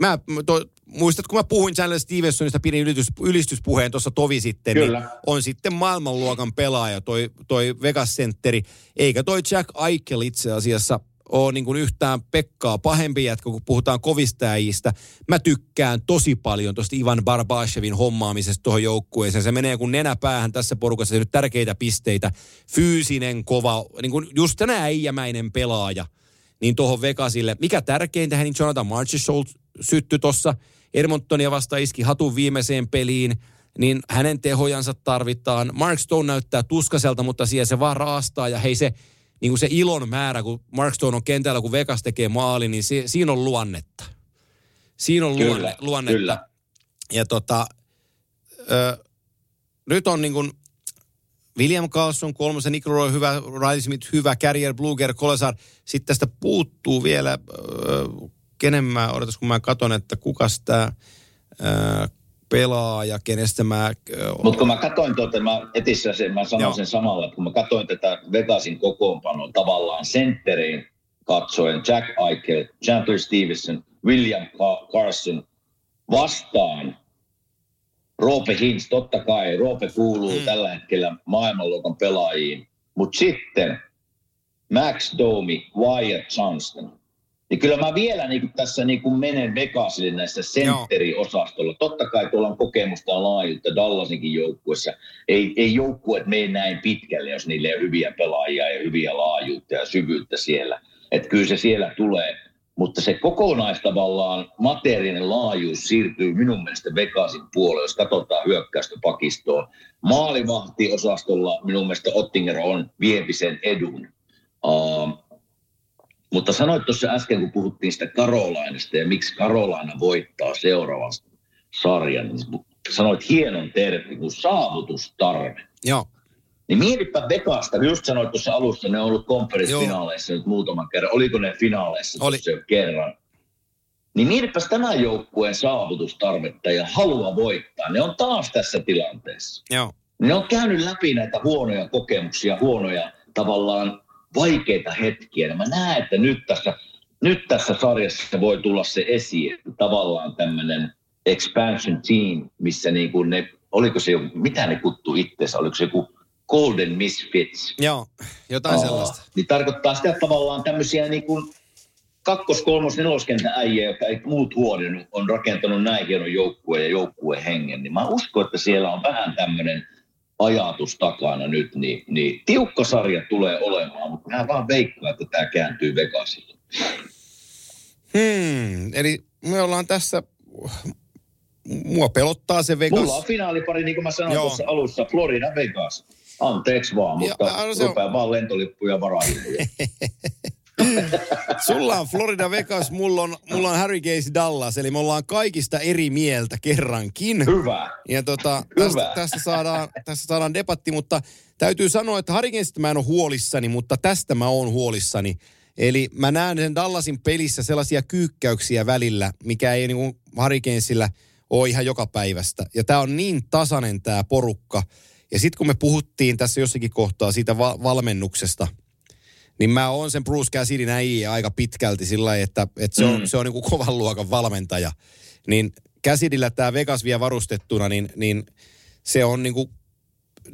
mä, to, muistat, kun mä puhuin Chandler Stevensonista, pidin ylitys, ylistyspuheen tuossa tovi sitten, Kyllä. niin on sitten maailmanluokan pelaaja toi, toi Vegas-sentteri. Eikä toi Jack Eichel itse asiassa ole niin kuin yhtään Pekkaa pahempi jätkä, kun puhutaan kovista äijistä. Mä tykkään tosi paljon tuosta Ivan Barbashevin hommaamisesta tuohon joukkueeseen. Se menee kuin nenäpäähän tässä porukassa, se nyt tärkeitä pisteitä. Fyysinen, kova, niin kuin just tänä äijämäinen pelaaja niin tuohon Vegasille. Mikä tärkeintä, niin Jonathan Marchessault sytty tuossa Edmontonia vasta iski hatun viimeiseen peliin, niin hänen tehojansa tarvitaan. Mark Stone näyttää tuskaselta, mutta siellä se vaan raastaa ja hei se, niin kuin se ilon määrä, kun Mark Stone on kentällä, kun Vegas tekee maali, niin se, siinä on luonnetta. Siinä on Kyllä, luonne, luonnetta. kyllä. Ja tota, ö, nyt on niin kuin William Carlson kolmosen, Nick Roy hyvä, Riley Smith hyvä, Carrier, Bluger, Kolesar. Sitten tästä puuttuu vielä, äh, kenen mä, odotas kun mä katon, että kukas tämä pelaaja, kenestä mä... Mutta kun mä katsoin tuota, mä etissä sen, mä sanon Joo. sen samalla, että kun mä katsoin tätä Vegasin kokoonpanoa tavallaan sentteriin katsoen Jack Eichel, Chandler Stevenson, William Ca- Carson vastaan Roope Hintz, totta kai Roope kuuluu mm. tällä hetkellä maailmanluokan pelaajiin, mutta sitten Max Domi, Wyatt Johnston. Niin kyllä mä vielä niin kuin tässä niin kuin menen Vegasille näissä sentteriosastolla. Totta kai tuolla on kokemusta laajuutta Dallasinkin joukkuessa. Ei, ei joukkueet mene näin pitkälle, jos niille on hyviä pelaajia ja hyviä laajuutta ja syvyyttä siellä. Että kyllä se siellä tulee. Mutta se kokonaistavallaan materiaalinen laajuus siirtyy minun mielestä Vegasin puolelle, jos katsotaan hyökkäystä pakistoon. Maalivahtiosastolla minun mielestä Ottinger on viepi sen edun. Uh, mutta sanoit tuossa äsken, kun puhuttiin sitä Karolainasta ja miksi Karolaina voittaa seuraavan sarjan, niin sanoit hienon termin kuin saavutustarve. Joo, Niin mietipä Vegasta, just sanoit tuossa alussa, ne on ollut konferenssifinaaleissa nyt muutaman kerran. Oliko ne finaaleissa Oli. jo kerran? Niin mietipäs tämän joukkueen saavutustarvetta ja halua voittaa. Ne on taas tässä tilanteessa. joo. Ne on käynyt läpi näitä huonoja kokemuksia, huonoja tavallaan vaikeita hetkiä. Ja mä näen, että nyt tässä, nyt tässä sarjassa voi tulla se esiin, että tavallaan tämmöinen expansion team, missä niin kuin ne, oliko se jo, mitä ne kuttu itseensä, oliko se joku Golden Misfits, Joo, jotain Aa, sellaista. Niin tarkoittaa sitä että tavallaan tämmöisiä niin kuin kakkos-, kolmos-, neloskentän äijä, jotka ei muut huodennut, on rakentanut näin hienon joukkueen ja joukkueen hengen. Niin mä uskon, että siellä on vähän tämmöinen ajatus takana nyt, niin, niin tiukka sarja tulee olemaan, mutta mä vaan veikkaan, että tämä kääntyy Vegasille. Hmm, eli me ollaan tässä, mua pelottaa se Vegas. Mulla on finaalipari, niin kuin mä sanoin Joo. tuossa alussa, Florida Vegas. Anteeksi vaan, Ja, mutta älä se on- vaan lentolippuja varailemaan. Sulla on Florida Vegas, mulla on, mulla on Harry Case Dallas, eli me ollaan kaikista eri mieltä kerrankin. Hyvä. Ja tota, Hyvä. tästä, tästä, saadaan, tästä saadaan debatti, mutta täytyy sanoa, että Hurricanesista mä en ole huolissani, mutta tästä mä oon huolissani. Eli mä näen sen Dallasin pelissä sellaisia kyykkäyksiä välillä, mikä ei niin Hurricanesilla ole ihan joka päivästä. Ja tää on niin tasainen tää porukka. Ja sitten kun me puhuttiin tässä jossakin kohtaa siitä va- valmennuksesta, niin mä oon sen Bruce Cassidyn äijä aika pitkälti sillä että, että se on, Mm. se on niin kuin kovan luokan valmentaja. Niin Cassidillä tämä Vegas vielä varustettuna, niin, niin se on niin kuin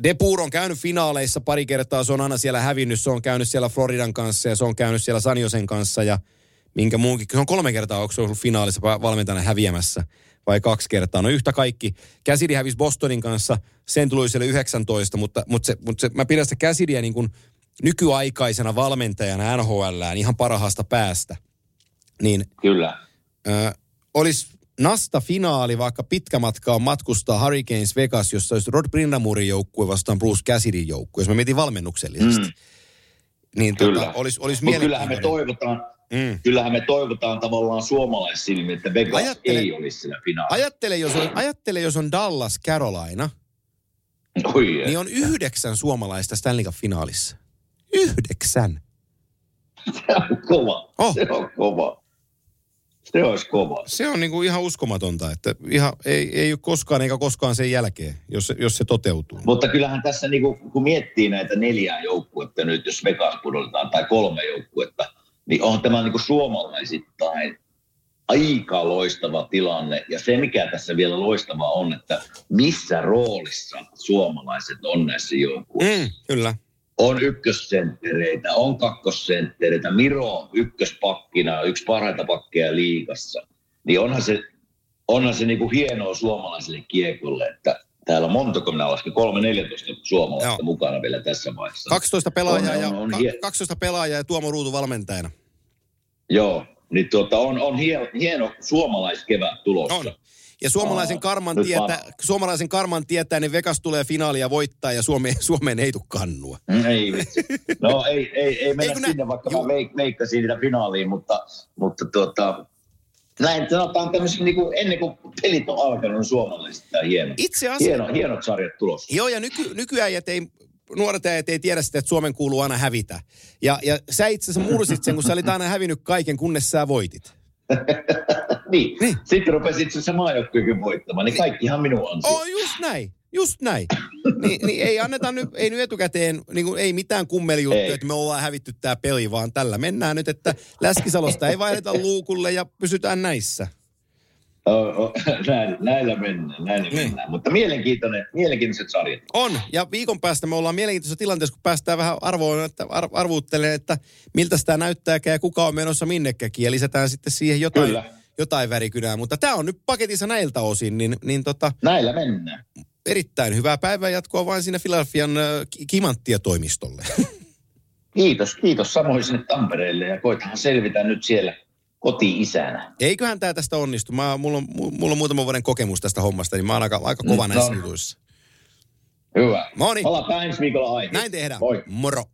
Depur on käynyt finaaleissa pari kertaa, se on aina siellä hävinnyt, se on käynyt siellä Floridan kanssa ja se on käynyt siellä Sanjosen kanssa ja minkä muunkin. Se on kolme kertaa, onko se ollut finaalissa va- valmentajana häviämässä vai kaksi kertaa. No yhtä kaikki. Käsidi hävisi Bostonin kanssa, sen tuli siellä 19, mutta, mutta, se, mutta se, mä pidän sitä Käsidiä niin kuin nykyaikaisena valmentajana NHLään ihan parhaasta päästä. Niin Kyllä. ö, olisi Nasta-finaali, vaikka pitkä matka on matkustaa Hurricanes Vegas, jossa olisi Rod Brindamurin joukkue vastaan Bruce Cassidyn joukkue, jos me mietin valmennuksellisesti. Mm. Niin Kyllä. tota, olisi, olisi Mutta kyllähän me toivotaan, Mm. kyllähän me toivotaan tavallaan suomalaissilmin, että Vegas Ajattele- ei olisi siinä finaalissa. Ajattele jos, on, ajattele, jos on Dallas Carolina, Oi, niin on yhdeksän suomalaista Stanley Cup-finaalissa. Yhdeksän. se on kova. Oh. Se on kova. Se olisi kova. Se on niinku ihan uskomatonta, että ihan, ei, ei ole koskaan eikä koskaan sen jälkeen, jos, se- jos se toteutuu. Mutta kyllähän tässä, niinku, kun miettii näitä neljää joukkuetta nyt, jos Vegas pudotetaan, tai kolme joukkuetta, niin on tämä niinku suomalaisittain aika loistava tilanne. Ja se, mikä tässä vielä loistavaa on, että missä roolissa suomalaiset on näissä joukkueissa. Mm, kyllä. On ykkössenttereitä, on kakkosenttereitä. Miro on ykköspakkina, yksi parhaita pakkeja liigassa. Niin onhan se, onhan se niinku hienoa suomalaiselle kiekolle, että täällä on montako minä lasken, 3-14 suomalaista Joo. mukana vielä tässä vaiheessa. 12 pelaajaa, On, ja, on, on, hie- 12 pelaajaa ja Tuomo Ruutu valmentajana. Joo, niin tuota, on, on hieno, hieno suomalaiskevät tulossa. On. Ja suomalaisen karman, nyt vaan. suomalaisen karman tietää, niin Vegas tulee finaalia voittaa ja Suomeen, Suomeen ei tule kannua. Mm, Ei vitsi. No ei, ei, ei mennä nä- sinne, vaikka juu. mä veik, veikkasin niitä finaaliin, mutta, mutta tuota, näin sanotaan tämmöisen niin kuin, ennen kuin pelit on alkanut, on suomalaiset tämä hieno. Itse asiassa, hieno. Hienot sarjat tulossa. joo ja nyky, nykyäijät ei, nuoret äijät ei tiedä sitä, että Suomen kuuluu aina hävitä. Ja, ja sä itse asiassa mursit sen, kun sä olit aina hävinnyt kaiken, kunnes sä voitit. Niin. Niin. Sitten rupesit se maajoukkuekin voittamaan, niin kaikkihan minun ansio. Oh, just näin. Just näin. Ni, niin ei anneta nyt, ei nyt etukäteen, niin kuin, ei mitään kummelijuttuja, että me ollaan hävitty tämä peli, vaan tällä mennään nyt, että Läskisalosta ei vaihdeta luukulle ja pysytään näissä. Näin, näillä mennään, näillä Niin. mennään. Mutta mielenkiintoinen, mielenkiintoiset sarjat. On, ja viikon päästä me ollaan mielenkiintoisessa tilanteessa, kun päästään vähän arvoon, että ar- arvuuttelemaan, että miltä sitä näyttääkään ja kuka on menossa minnekäkin, ja lisätään sitten siihen jotain, Kyllä. jotain värikynää. Mutta tämä on nyt paketissa näiltä osin, niin, niin tota, Näillä mennään. erittäin hyvää päivää jatkoa vain sinne Filadelfian äh, Ki- Kimanttia-toimistolle. Kiitos, kiitos samoin sinne Tampereelle ja koitahan selvitä nyt siellä koti-isänä. Eiköhän tämä tästä onnistu. Mä, mulla, on, mulla on muutaman vuoden kokemus tästä hommasta, niin mä oon aika, aika kova näissä jutuissa. Hyvä. Moni. Palataan ensi viikolla aiheeseen. Näin tehdään. Moi. Moro.